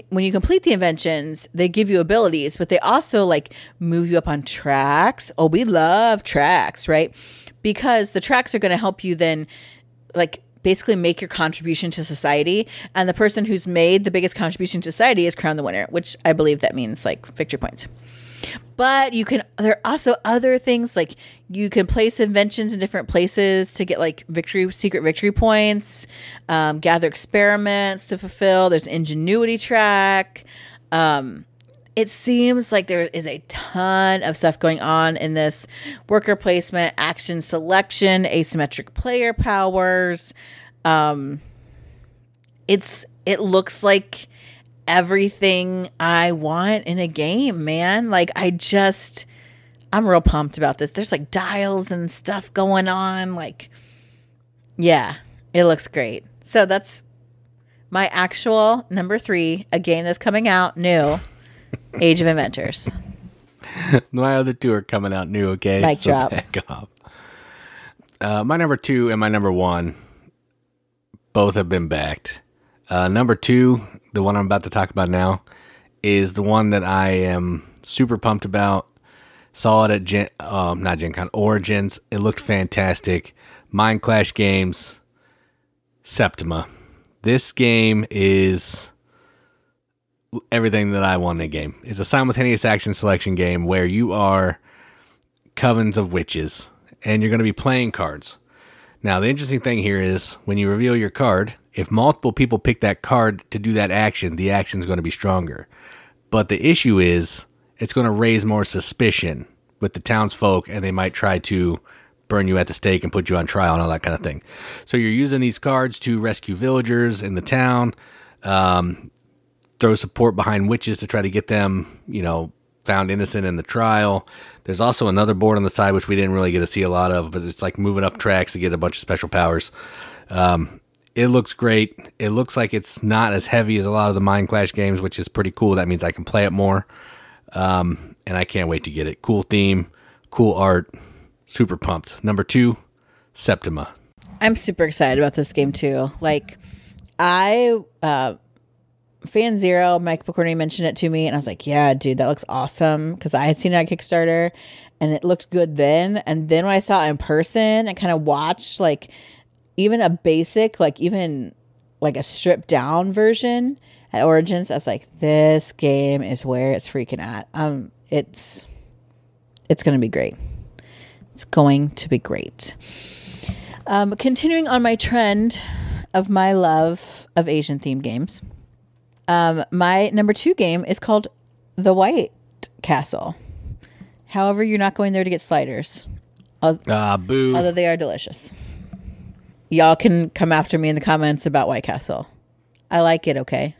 when you complete the inventions, they give you abilities, but they also like move you up on tracks. Oh, we love tracks, right? Because the tracks are going to help you then, like, basically make your contribution to society. And the person who's made the biggest contribution to society is crowned the winner, which I believe that means like victory points but you can there are also other things like you can place inventions in different places to get like victory secret victory points um, gather experiments to fulfill. There's ingenuity track. Um, it seems like there is a ton of stuff going on in this worker placement action selection asymmetric player powers. Um, it's it looks like everything I want in a game, man. Like I just I'm real pumped about this. There's like dials and stuff going on like yeah, it looks great. So that's my actual number 3, a game that's coming out new, <laughs> Age of Inventors. <laughs> My other two are coming out new. Okay, Mic drop. back off. Uh, my number two and my number one both have been backed. Uh, number two, the one I'm about to talk about now, is the one that I am super pumped about. Saw it at Gen, um, not Gen Con, Origins. It looked fantastic. Mindclash Games, Septima. This game is everything that I want in a game. It's a simultaneous action selection game where you are covens of witches and you're going to be playing cards. Now, the interesting thing here is when you reveal your card, if multiple people pick that card to do that action, the action is going to be stronger. But the issue is it's going to raise more suspicion with the townsfolk and they might try to burn you at the stake and put you on trial and all that kind of thing. So you're using these cards to rescue villagers in the town, um, throw support behind witches to try to get them, you know, found innocent in the trial. There's also another board on the side which we didn't really get to see a lot of, but it's like moving up tracks to get a bunch of special powers. Um, it looks great. It looks like it's not as heavy as a lot of the Mindclash games, which is pretty cool. That means I can play it more. Um, and I can't wait to get it. Cool theme, cool art, super pumped. Number two, Septima. I'm super excited about this game too. Like, I, uh, Fan Zero, Mike McCorney mentioned it to me, and I was like, "Yeah, dude, that looks awesome." Because I had seen it on Kickstarter, and it looked good then. And then when I saw it in person and kind of watched like even a basic, like even like a stripped down version at Origins, I was like, "This game is where it's freaking at." Um, it's it's gonna be great. It's going to be great. Um, continuing on my trend of my love of Asian themed games. Um, my number two game is called The White Castle. However, you're not going there to get sliders, Ah, boo. although they are delicious. Y'all can come after me in the comments about White Castle. I like it, okay?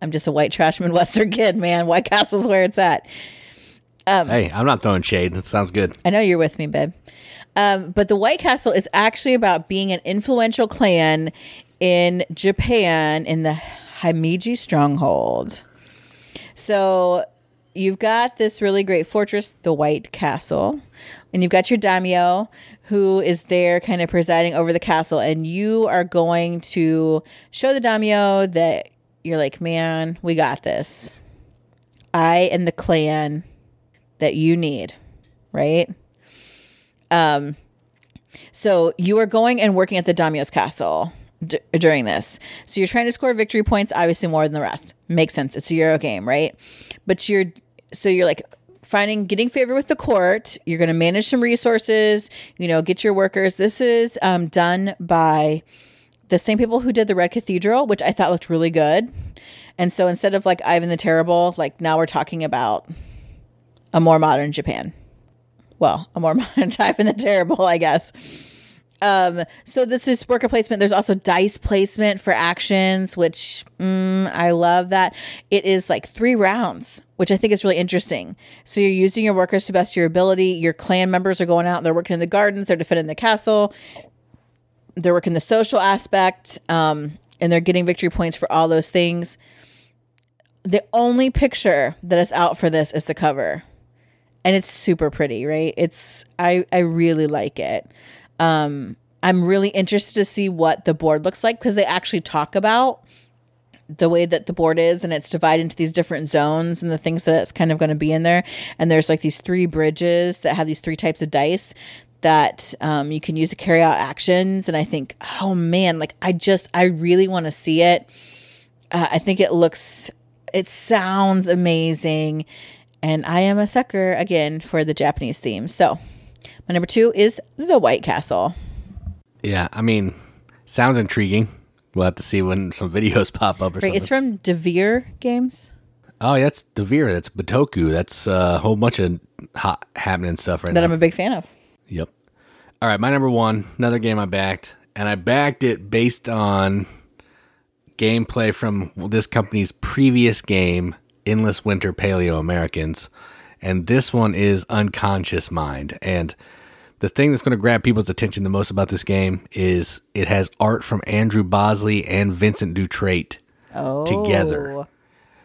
I'm just a white trash Midwestern <laughs> kid, man. White Castle's where it's at. hey, I'm not throwing shade. It sounds good. I know you're with me, babe. Um, but the White Castle is actually about being an influential clan in Japan in the Himeji stronghold. So you've got this really great fortress, the White Castle, and you've got your daimyo who is there kind of presiding over the castle and you are going to show the daimyo that you're like man we got this. I am the clan that you need right? Um so you are going and working at the daimyo's castle d- during this. So you're trying to score victory points obviously more than the rest. Makes sense. It's a euro game right? But you're so you're like finding getting favor with the court. You're going to manage some resources you know get your workers. This is um, done by the same people who did the red cathedral which i thought looked really good. And so instead of like ivan the terrible like now we're talking about a more modern japan. Well a more <laughs> modern ivan the terrible i guess um, so this is worker placement. There's also dice placement for actions, which mm, I love that. It is like three rounds, which I think is really interesting. So you're using your workers to best your ability. Your clan members are going out, they're working in the gardens, they're defending the castle, they're working the social aspect, um, and they're getting victory points for all those things. The only picture that is out for this is the cover. And it's super pretty, right? It's I I really like it. Um, I'm really interested to see what the board looks like because they actually talk about the way that the board is and it's divided into these different zones and the things that it's kind of going to be in there. And there's like these three bridges that have these three types of dice that um, you can use to carry out actions. And I think, oh man, like I just, I really want to see it. Uh, I think it looks, it sounds amazing. And I am a sucker again for the Japanese theme. So my number two is The White Castle. Yeah, I mean, sounds intriguing. We'll have to see when some videos <laughs> pop up or Right, something. it's from Devir Games. oh, yeah, that's Devir. That's Bitoku. That's uh, a whole bunch of hot happening stuff right that now. I'm a big fan of. Yep. All right, my number one, another game I backed, and I backed it based on gameplay from this company's previous game, Endless Winter Paleo Americans, and this one is Unconscious Mind. And the thing that's going to grab people's attention the most about this game is it has art from Andrew Bosley and Vincent Dutrait Oh, together.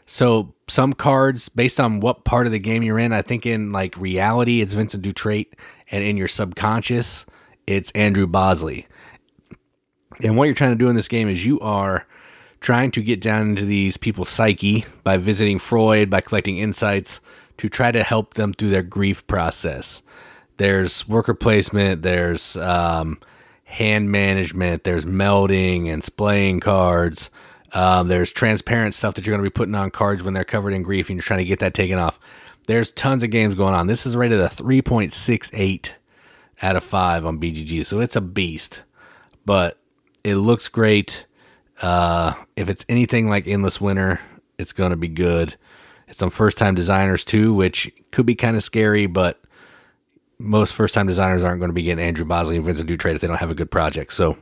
So some cards, based on what part of the game you're in, I think in like reality it's Vincent Dutrait, and in your subconscious it's Andrew Bosley. And what you're trying to do in this game is you are trying to get down into these people's psyche by visiting Freud, by collecting insights to try to help them through their grief process. There's worker placement, there's um, hand management, there's melding and splaying cards. Um, there's transparent stuff that you're going to be putting on cards when they're covered in grief and you're trying to get that taken off. There's tons of games going on. This is rated a 3.68 out of 5 on BGG, so it's a beast. But it looks great. Uh, if it's anything like Endless Winter, it's going to be good. It's some first time designers too, which could be kind of scary, but most first time designers aren't going to be getting Andrew Bosley and Vincent Dutrait if they don't have a good project. So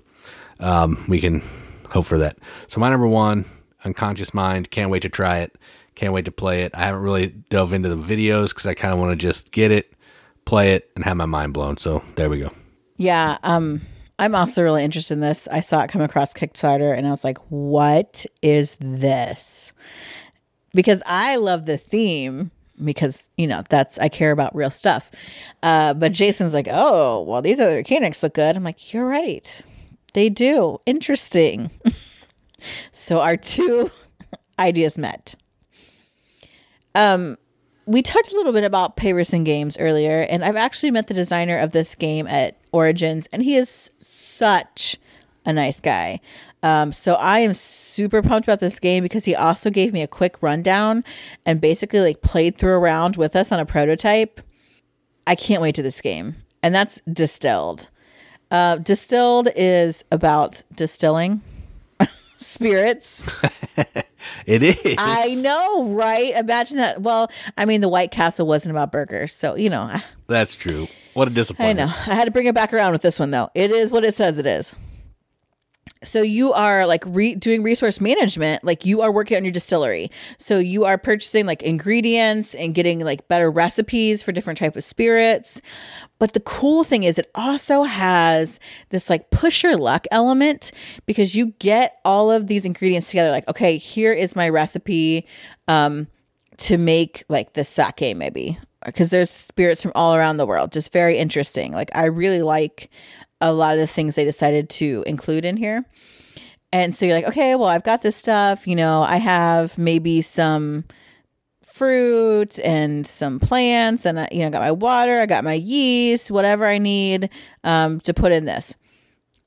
um, we can hope for that. So my number one, Unconscious Mind. Can't wait to try it. Can't wait to play it. I haven't really dove into the videos because I kind of want to just get it, play it, and have my mind blown. So there we go. Yeah, um, I'm also really interested in this. I saw it come across Kickstarter and I was like, what is this? Because I love the theme because, you know, that's, I care about real stuff. Uh, but Jason's like, oh, well, these other mechanics look good. I'm like, you're right. They do. Interesting. <laughs> so our two <laughs> ideas met. Um, we talked a little bit about Paverson Games earlier, and I've actually met the designer of this game at Origins, and he is such a nice guy. Um, so I am super pumped about this game because he also gave me a quick rundown and basically like played through a round with us on a prototype. I can't wait to this game, and that's Distilled. Uh, Distilled is about distilling <laughs> spirits. <laughs> It is. I know, right? Imagine that. Well, I mean, the White Castle wasn't about burgers, so you know. I- That's true. What a disappointment. I know. I had to bring it back around with this one, though. It is what it says it is. So you are like re- doing resource management, like you are working on your distillery. So you are purchasing like ingredients and getting like better recipes for different type of spirits. But the cool thing is it also has this like push your luck element because you get all of these ingredients together like okay, here is my recipe um to make like the sake maybe because there's spirits from all around the world. Just very interesting. Like I really like a lot of the things they decided to include in here. And so you're like, okay, well, I've got this stuff. You know, I have maybe some fruit and some plants, and I, you know, got my water, I got my yeast, whatever I need um, to put in this.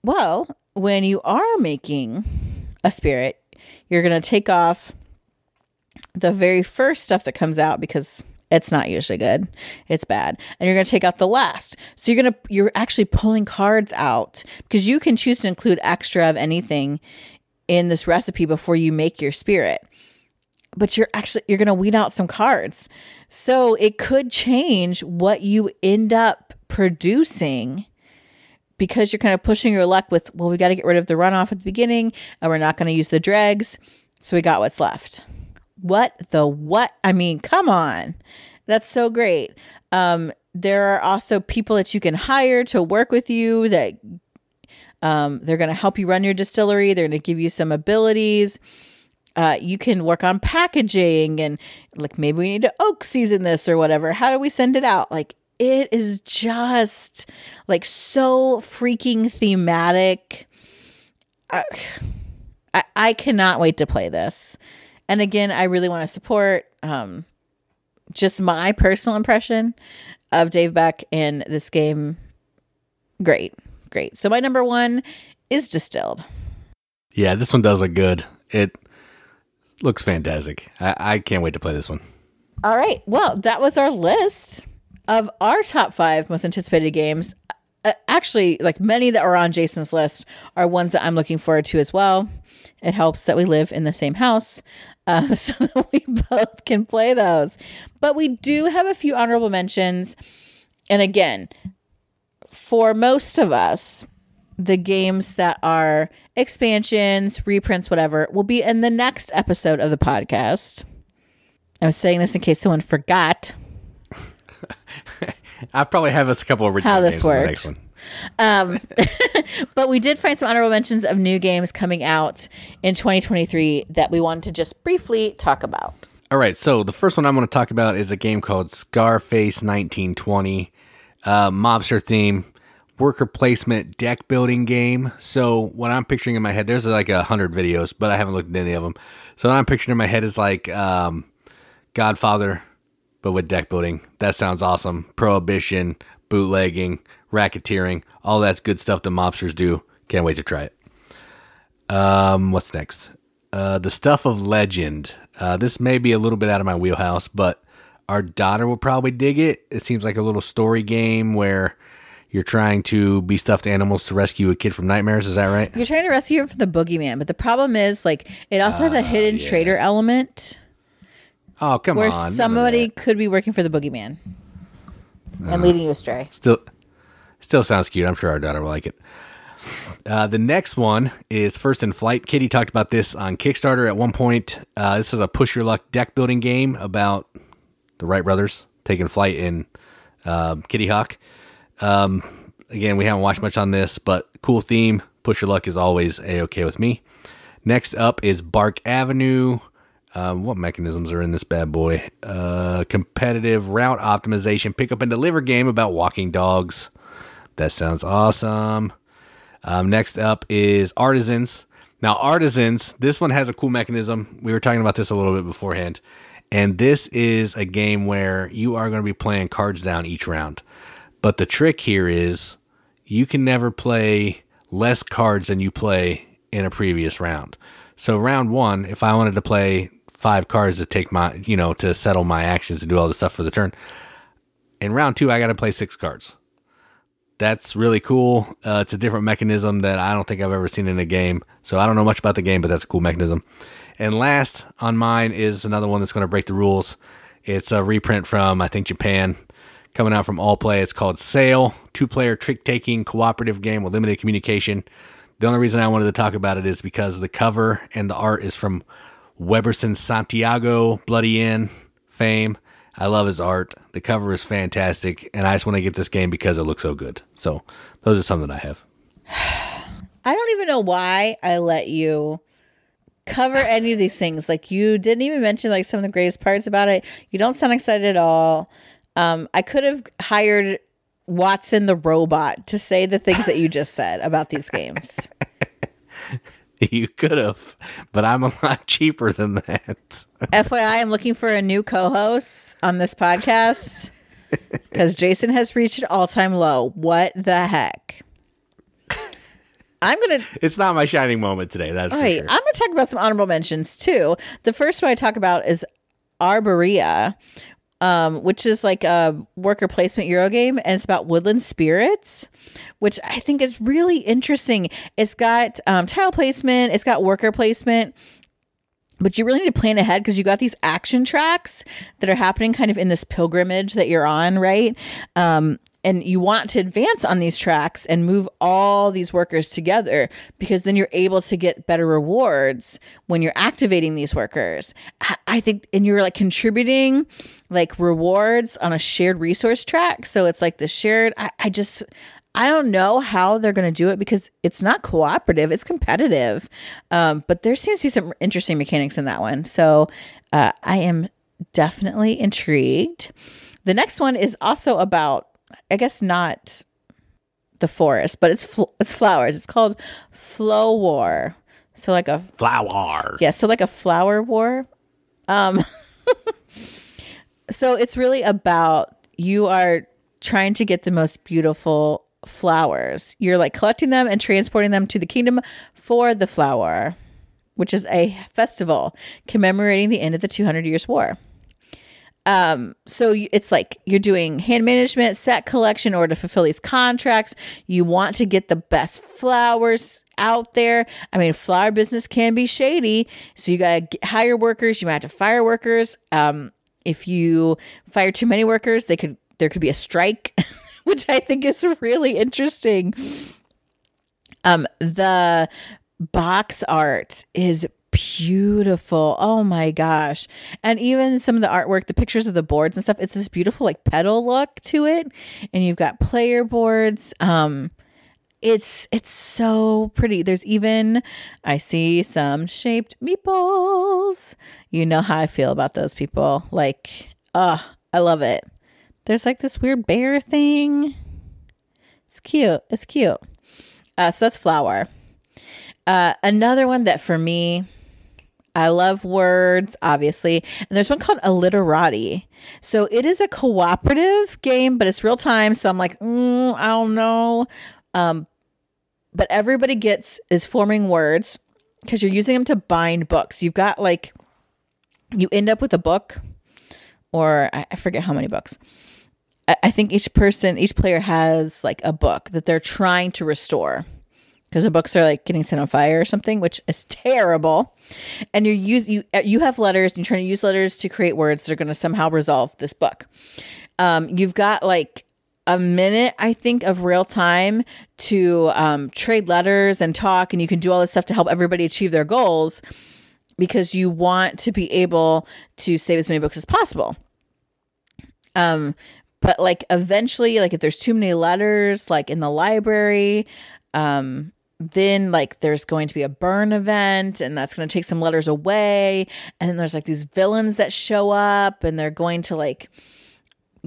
Well, when you are making a spirit, you're going to take off the very first stuff that comes out because it's not usually good. It's bad. And you're going to take out the last. So you're going to you're actually pulling cards out because you can choose to include extra of anything in this recipe before you make your spirit. But you're actually you're going to weed out some cards. So it could change what you end up producing because you're kind of pushing your luck with well we got to get rid of the runoff at the beginning and we're not going to use the dregs. So we got what's left. What the what? I mean, come on. That's so great. Um, there are also people that you can hire to work with you that um, they're going to help you run your distillery. They're going to give you some abilities. Uh, you can work on packaging and like maybe we need to oak season this or whatever. How do we send it out? Like it is just like so freaking thematic. I, I, I cannot wait to play this. And again, I really want to support um, just my personal impression of Dave Beck in this game. Great, great. So my number one is distilled. Yeah, this one does look good. It looks fantastic. I, I can't wait to play this one. All right. Well, that was our list of our top five most anticipated games. Uh, actually, like many that are on Jason's list are ones that I'm looking forward to as well. It helps that we live in the same house um, <laughs> so that we both can play those. But we do have a few honorable mentions. And again, for most of us, the games that are expansions, reprints, whatever, will be in the next episode of the podcast. I was saying this in case someone forgot. I probably have us a couple of original How this games for the next one. Um, <laughs> but we did find some honorable mentions of new games coming out in 2023 that we wanted to just briefly talk about. All right, so the first one I'm going to talk about is a game called Scarface 1920, uh, mobster theme, worker placement deck building game. So what I'm picturing in my head, there's like a hundred videos, but I haven't looked at any of them. So what I'm picturing in my head is like um, Godfather, but with deck building. That sounds awesome. Prohibition, bootlegging, racketeering, all that's good stuff that mobsters do. Can't wait to try it. Um, what's next? Uh, the stuff of legend. Uh, this may be a little bit out of my wheelhouse, but our daughter will probably dig it. It seems like a little story game where you're trying to be stuffed animals to rescue a kid from nightmares. Is that right? You're trying to rescue him from the boogeyman, but the problem is like it also has a hidden trader element Oh, come where on. of somebody could be working for the boogeyman and leading you astray. still still sounds cute. I'm sure our daughter will like it. Uh, the next one is First in Flight. Kitty talked about this on Kickstarter at one point. Uh, this is a push your luck deck building game about the Wright brothers taking flight in uh, Kitty Hawk. Um, again, we haven't watched much on this, but cool theme. Push your luck is always a okay with me. Next up is Bark Avenue. Um, what mechanisms are in this bad boy? Uh, competitive route optimization, pick up and deliver game about walking dogs. That sounds awesome. Um, next up is Artisans. Now, Artisans, this one has a cool mechanism. We were talking about this a little bit beforehand. And this is a game where you are going to be playing cards down each round. But the trick here is you can never play less cards than you play in a previous round. So, round one, if I wanted to play five cards to take my, you know, to settle my actions and do all the stuff for the turn, in round two, I got to play six cards that's really cool. Uh, it's a different mechanism that I don't think I've ever seen in a game. So I don't know much about the game, but that's a cool mechanism. And last on mine is another one that's going to break the rules. It's a reprint from I think Japan, coming out from All Play. It's called Sail, two-player trick-taking cooperative game with limited communication. The only reason I wanted to talk about it is because the cover and the art is from Weberson Santiago, Bloody Inn fame. I love his art. The cover is fantastic, and I just want to get this game because it looks so good. So those are some that I have. I don't even know why I let you cover any of these things. Like you didn't even mention like some of the greatest parts about it. You don't sound excited at all. Um, I could have hired Watson the robot to say the things that you just said about these games. <laughs> <laughs> You could have, but I'm a lot cheaper than that. FYI, I'm looking for a new co-host on this podcast <laughs> because Jason has reached an all-time low. What the heck? I'm gonna. It's not my shining moment today. That's Wait, sure. I'm gonna talk about some honorable mentions too. The first one I talk about is Arborea, um, which is like a worker placement Euro game, and it's about woodland spirits, which I think is really interesting. It's got um, tile placement, it's got worker placement. But you really need to plan ahead because you got these action tracks that are happening kind of in this pilgrimage that you're on, right? Um, and you want to advance on these tracks and move all these workers together because then you're able to get better rewards when you're activating these workers. I- think, and you're like contributing like rewards on a shared resource track. So it's like the shared, I, I just, I don't know how they're going to do it because it's not cooperative, it's competitive. Um, but there seems to be some interesting mechanics in that one. So uh, I am definitely intrigued. The next one is also about, I guess, not the forest, but it's fl- it's flowers. It's called Flow War. So like a Flower. yeah, so like a flower war. Um <laughs> so it's really about you are trying to get the most beautiful flowers. You're like collecting them and transporting them to the kingdom for the flower, which is a festival commemorating the end of the 200 years war. Um, so it's like you're doing hand management, set collection, or to fulfill these contracts. You want to get the best flowers out there. I mean, flower business can be shady, so you gotta hire workers. You might have to fire workers. Um, if you fire too many workers, they could there could be a strike, <laughs> which I think is really interesting. Um, the box art is beautiful. Oh my gosh. And even some of the artwork, the pictures of the boards and stuff, it's this beautiful like pedal look to it. And you've got player boards. Um it's it's so pretty. There's even I see some shaped meatballs. You know how I feel about those people. Like, uh, I love it. There's like this weird bear thing. It's cute. It's cute. Uh, so that's flower. Uh, another one that for me, I love words, obviously. And there's one called Alliterati. So it is a cooperative game, but it's real time. So I'm like, mm, I don't know. Um, but everybody gets is forming words because you're using them to bind books. You've got like, you end up with a book, or I, I forget how many books. I, I think each person, each player has like a book that they're trying to restore because the books are like getting set on fire or something, which is <laughs> terrible. And you're use you you have letters and you're trying to use letters to create words that are going to somehow resolve this book. Um, you've got like a minute, I think, of real time to um, trade letters and talk, and you can do all this stuff to help everybody achieve their goals because you want to be able to save as many books as possible. Um, but like eventually, like if there's too many letters, like in the library, um, then like there's going to be a burn event and that's going to take some letters away and then there's like these villains that show up and they're going to like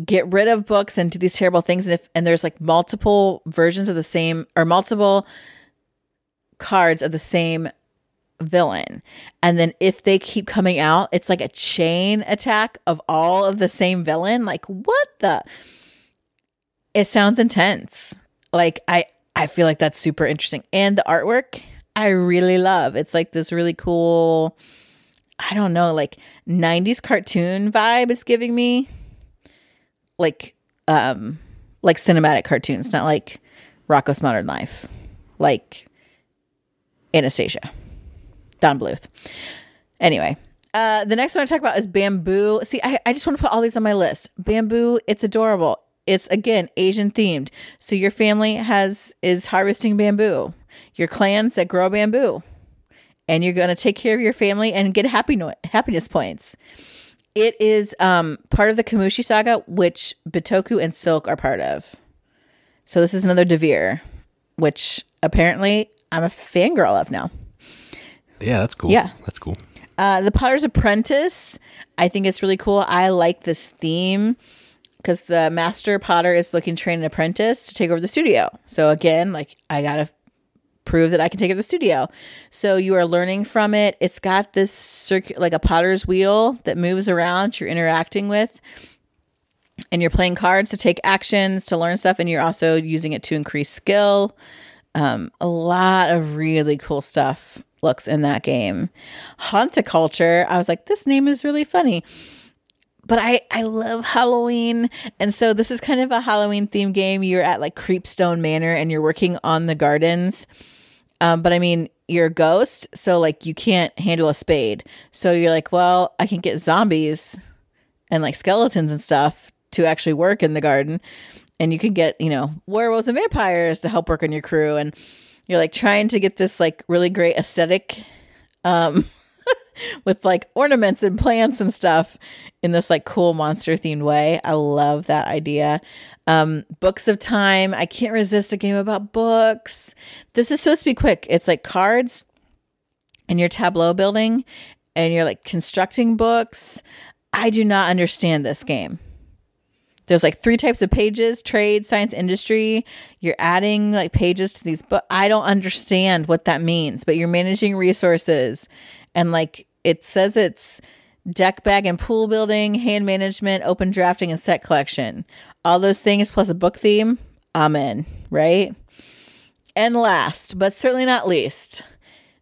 get rid of books and do these terrible things and if and there's like multiple versions of the same or multiple cards of the same villain. And then if they keep coming out it's like a chain attack of all of the same villain? Like what the? It sounds intense. Like i i feel like that's super interesting. And the artwork i really love. It's like this really cool i don't know like 90s cartoon vibe it's giving me. Like um like cinematic cartoons not like rocko's modern life. Like anastasia. Don bluth. Anyway uh the next one i talk about is bamboo. See I, I just want to put all these on my list. Bamboo it's adorable it's again asian themed so your family has is harvesting bamboo your clans that grow bamboo and you're going to take care of your family and get happy no- happiness points it is um, part of the Kamushi saga, which Bitoku and Silk are part of. So this is another Devir, which apparently I'm a fangirl of now. Yeah, that's cool. Yeah. That's cool. Uh, the Potter's Apprentice, I think it's really cool. I like this theme. Because the master potter is looking to train an apprentice to take over the studio. So again, like I gotta prove that I can take over the studio. So you are learning from it. It's got this circuit like a potter's wheel that moves around. You're interacting with, and you're playing cards to take actions to learn stuff, and you're also using it to increase skill. Um, a lot of really cool stuff looks in that game. Haunticulture, I was like, this name is really funny. But I, I love Halloween. And so this is kind of a Halloween theme game. You're at like Creepstone Manor and you're working on the gardens. Um, but I mean, you're a ghost, so like you can't handle a spade. So you're like, well, I can get zombies and like skeletons and stuff to actually work in the garden. And you can get, you know, werewolves and vampires to help work on your crew. And you're like trying to get this like really great aesthetic um <laughs> <laughs> with like ornaments and plants and stuff in this like cool monster themed way. I love that idea. Um books of time. I can't resist a game about books. This is supposed to be quick. It's like cards and your tableau building and you're like constructing books. I do not understand this game there's like three types of pages trade science industry you're adding like pages to these but i don't understand what that means but you're managing resources and like it says it's deck bag and pool building hand management open drafting and set collection all those things plus a book theme i'm right and last but certainly not least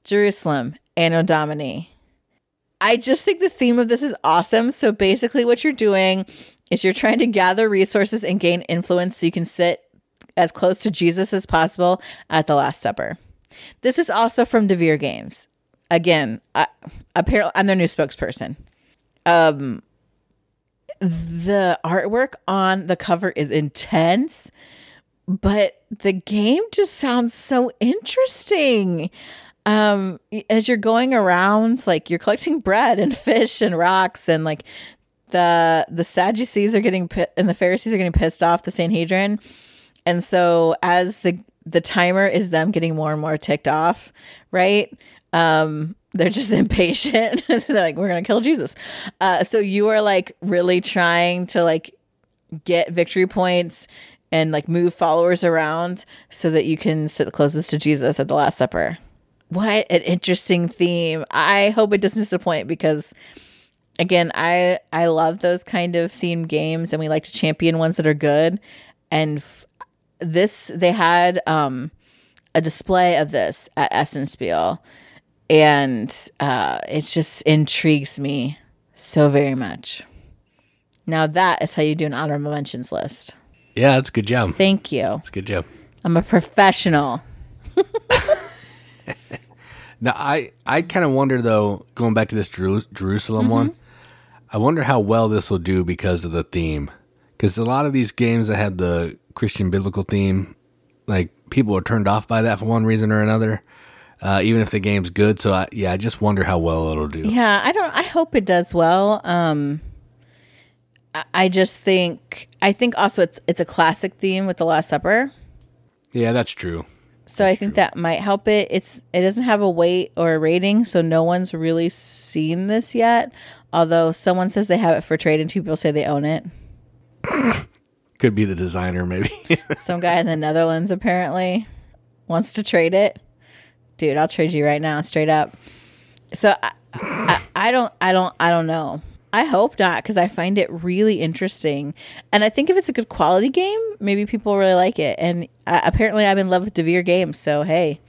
jerusalem anno domini I just think the theme of this is awesome. So basically, what you're doing is you're trying to gather resources and gain influence so you can sit as close to Jesus as possible at the Last Supper. This is also from Devir Games. Again, I, apparently I'm their new spokesperson. Um, the artwork on the cover is intense, but the game just sounds so interesting. Um, as you're going around, like you're collecting bread and <laughs> fish and rocks, and like the the Sadducees are getting and the Pharisees are getting pissed off the Sanhedrin, and so as the the timer is them getting more and more ticked off, right? Um, they're just <laughs> impatient. <laughs> they're like, we're gonna kill Jesus. Uh, so you are like really trying to like get victory points and like move followers around so that you can sit closest to Jesus at the Last Supper. What an interesting theme. I hope it doesn't disappoint because again, I I love those kind of themed games, and we like to champion ones that are good. And f- this, they had um, a display of this at Essenspiel, and uh, it just intrigues me so very much. Now that is how you do an honorable mentions list. Yeah, that's a good job. Thank you. That's a good job. I'm a professional. <laughs> now I I kind of wonder though, going back to this Jeru- Jerusalem mm-hmm. one. I wonder how well this will do because of the theme. Because a lot of these games that had the Christian biblical theme, like people are turned off by that for one reason or another. Uh, even if the game's good, so I, yeah, I just wonder how well it'll do. Yeah, I don't. I hope it does well. Um, I, I just think I think also it's it's a classic theme with the Last Supper. Yeah, that's true. So that's I think true. that might help it. It's it doesn't have a weight or a rating, so no one's really seen this yet. Although someone says they have it for trade and two people say they own it. Could be the designer, maybe. <laughs> Some guy in the Netherlands apparently wants to trade it. Dude, I'll trade you right now, straight up. So I, I, I don't, I don't, I don't know. I hope not because I find it really interesting, and I think if it's a good quality game, maybe people really like it. And uh, apparently, I'm in love with Devir games, so hey,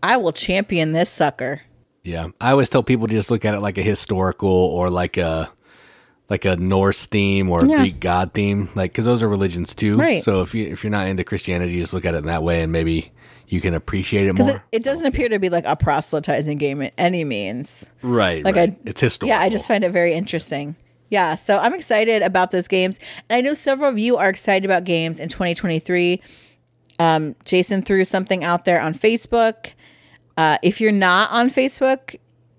I will champion this sucker. Yeah, I always tell people to just look at it like a historical or like a like a Norse theme or yeah. Greek god theme, like because those are religions too. Right. So if you if you're not into Christianity, just look at it in that way, and maybe you can appreciate it more. It, it, doesn't appear to be like a proselytizing game in any means. Right. Like right. I, it's historical. Yeah, I just find it very interesting. Yeah, so I'm excited about those games, and I know several of you are excited about games in 2023. Um, Jason threw something out there on Facebook uh, if you're not on Facebook,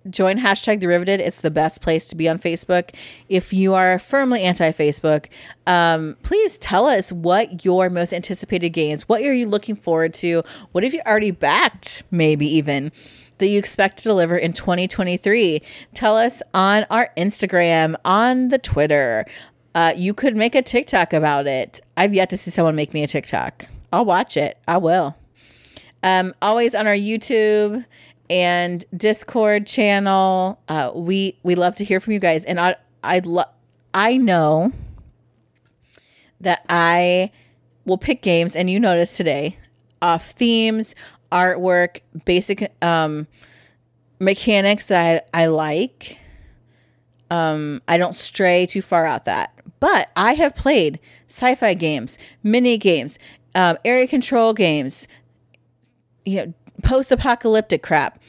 join hashtag the Riveted. It's the best place to be on Facebook. If you are firmly anti Facebook, um, please tell us what your most anticipated games, what are you looking forward to? What have you already backed, maybe even? That you expect to deliver in 2023. Tell us on our Instagram, on the Twitter, Uh, you could make a TikTok about it. I've yet to see someone make me a TikTok. I'll watch it. I will. Um, always on our YouTube and Discord channel. Uh, we we love to hear from you guys, and I I love I know that I will pick games, and you notice today off themes, artwork, basic um, mechanics that I, I like. Um, I don't stray too far out that, but I have played sci-fi games, mini games, um, area control games, you know, post-apocalyptic crap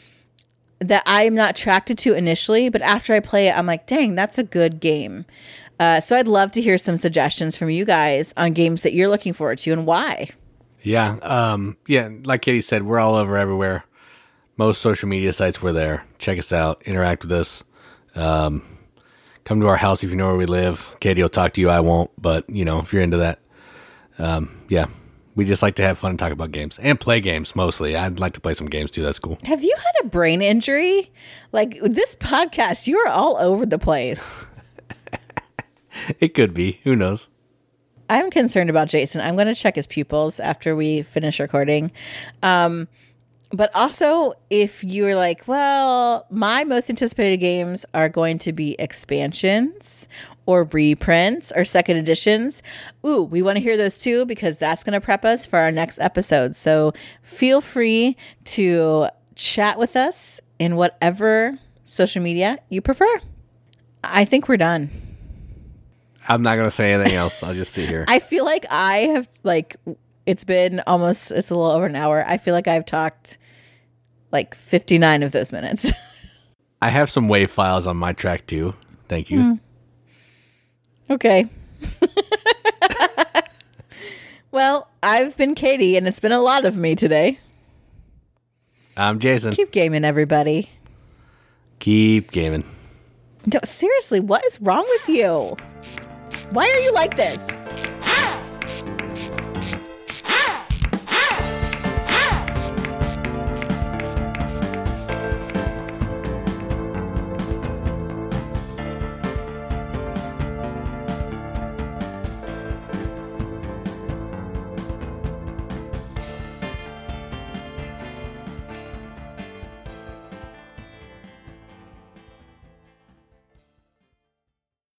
that I'm not attracted to initially, but after I play it, I'm like, dang, that's a good game. Uh, so I'd love to hear some suggestions from you guys on games that you're looking forward to and why. Yeah, um, yeah. Like Katie said, we're all over everywhere. Most social media sites, we're there. Check us out. Interact with us. Um, come to our house if you know where we live. Katie will talk to you. I won't, but you know if you're into that, um, yeah. We just like to have fun and talk about games and play games mostly. I'd like to play some games too. That's cool. Have you had a brain injury? Like this podcast, you are all over the place. <laughs> it could be. Who knows? I'm concerned about Jason. I'm going to check his pupils after we finish recording. Um, but also, if you're like, well, my most anticipated games are going to be expansions or reprints or second editions, ooh, we want to hear those too because that's going to prep us for our next episode. So feel free to chat with us in whatever social media you prefer. I think we're done. I'm not going to say anything else. I'll just sit here. <laughs> I feel like I have, like, it's been almost, it's a little over an hour. I feel like I've talked like 59 of those minutes. <laughs> I have some wave files on my track too. Thank you. Mm. Okay. well, I've been Katie, and it's been a lot of me today. I'm Jason. Keep gaming, everybody. Keep gaming. No, seriously, what is wrong with you? Why are you like this?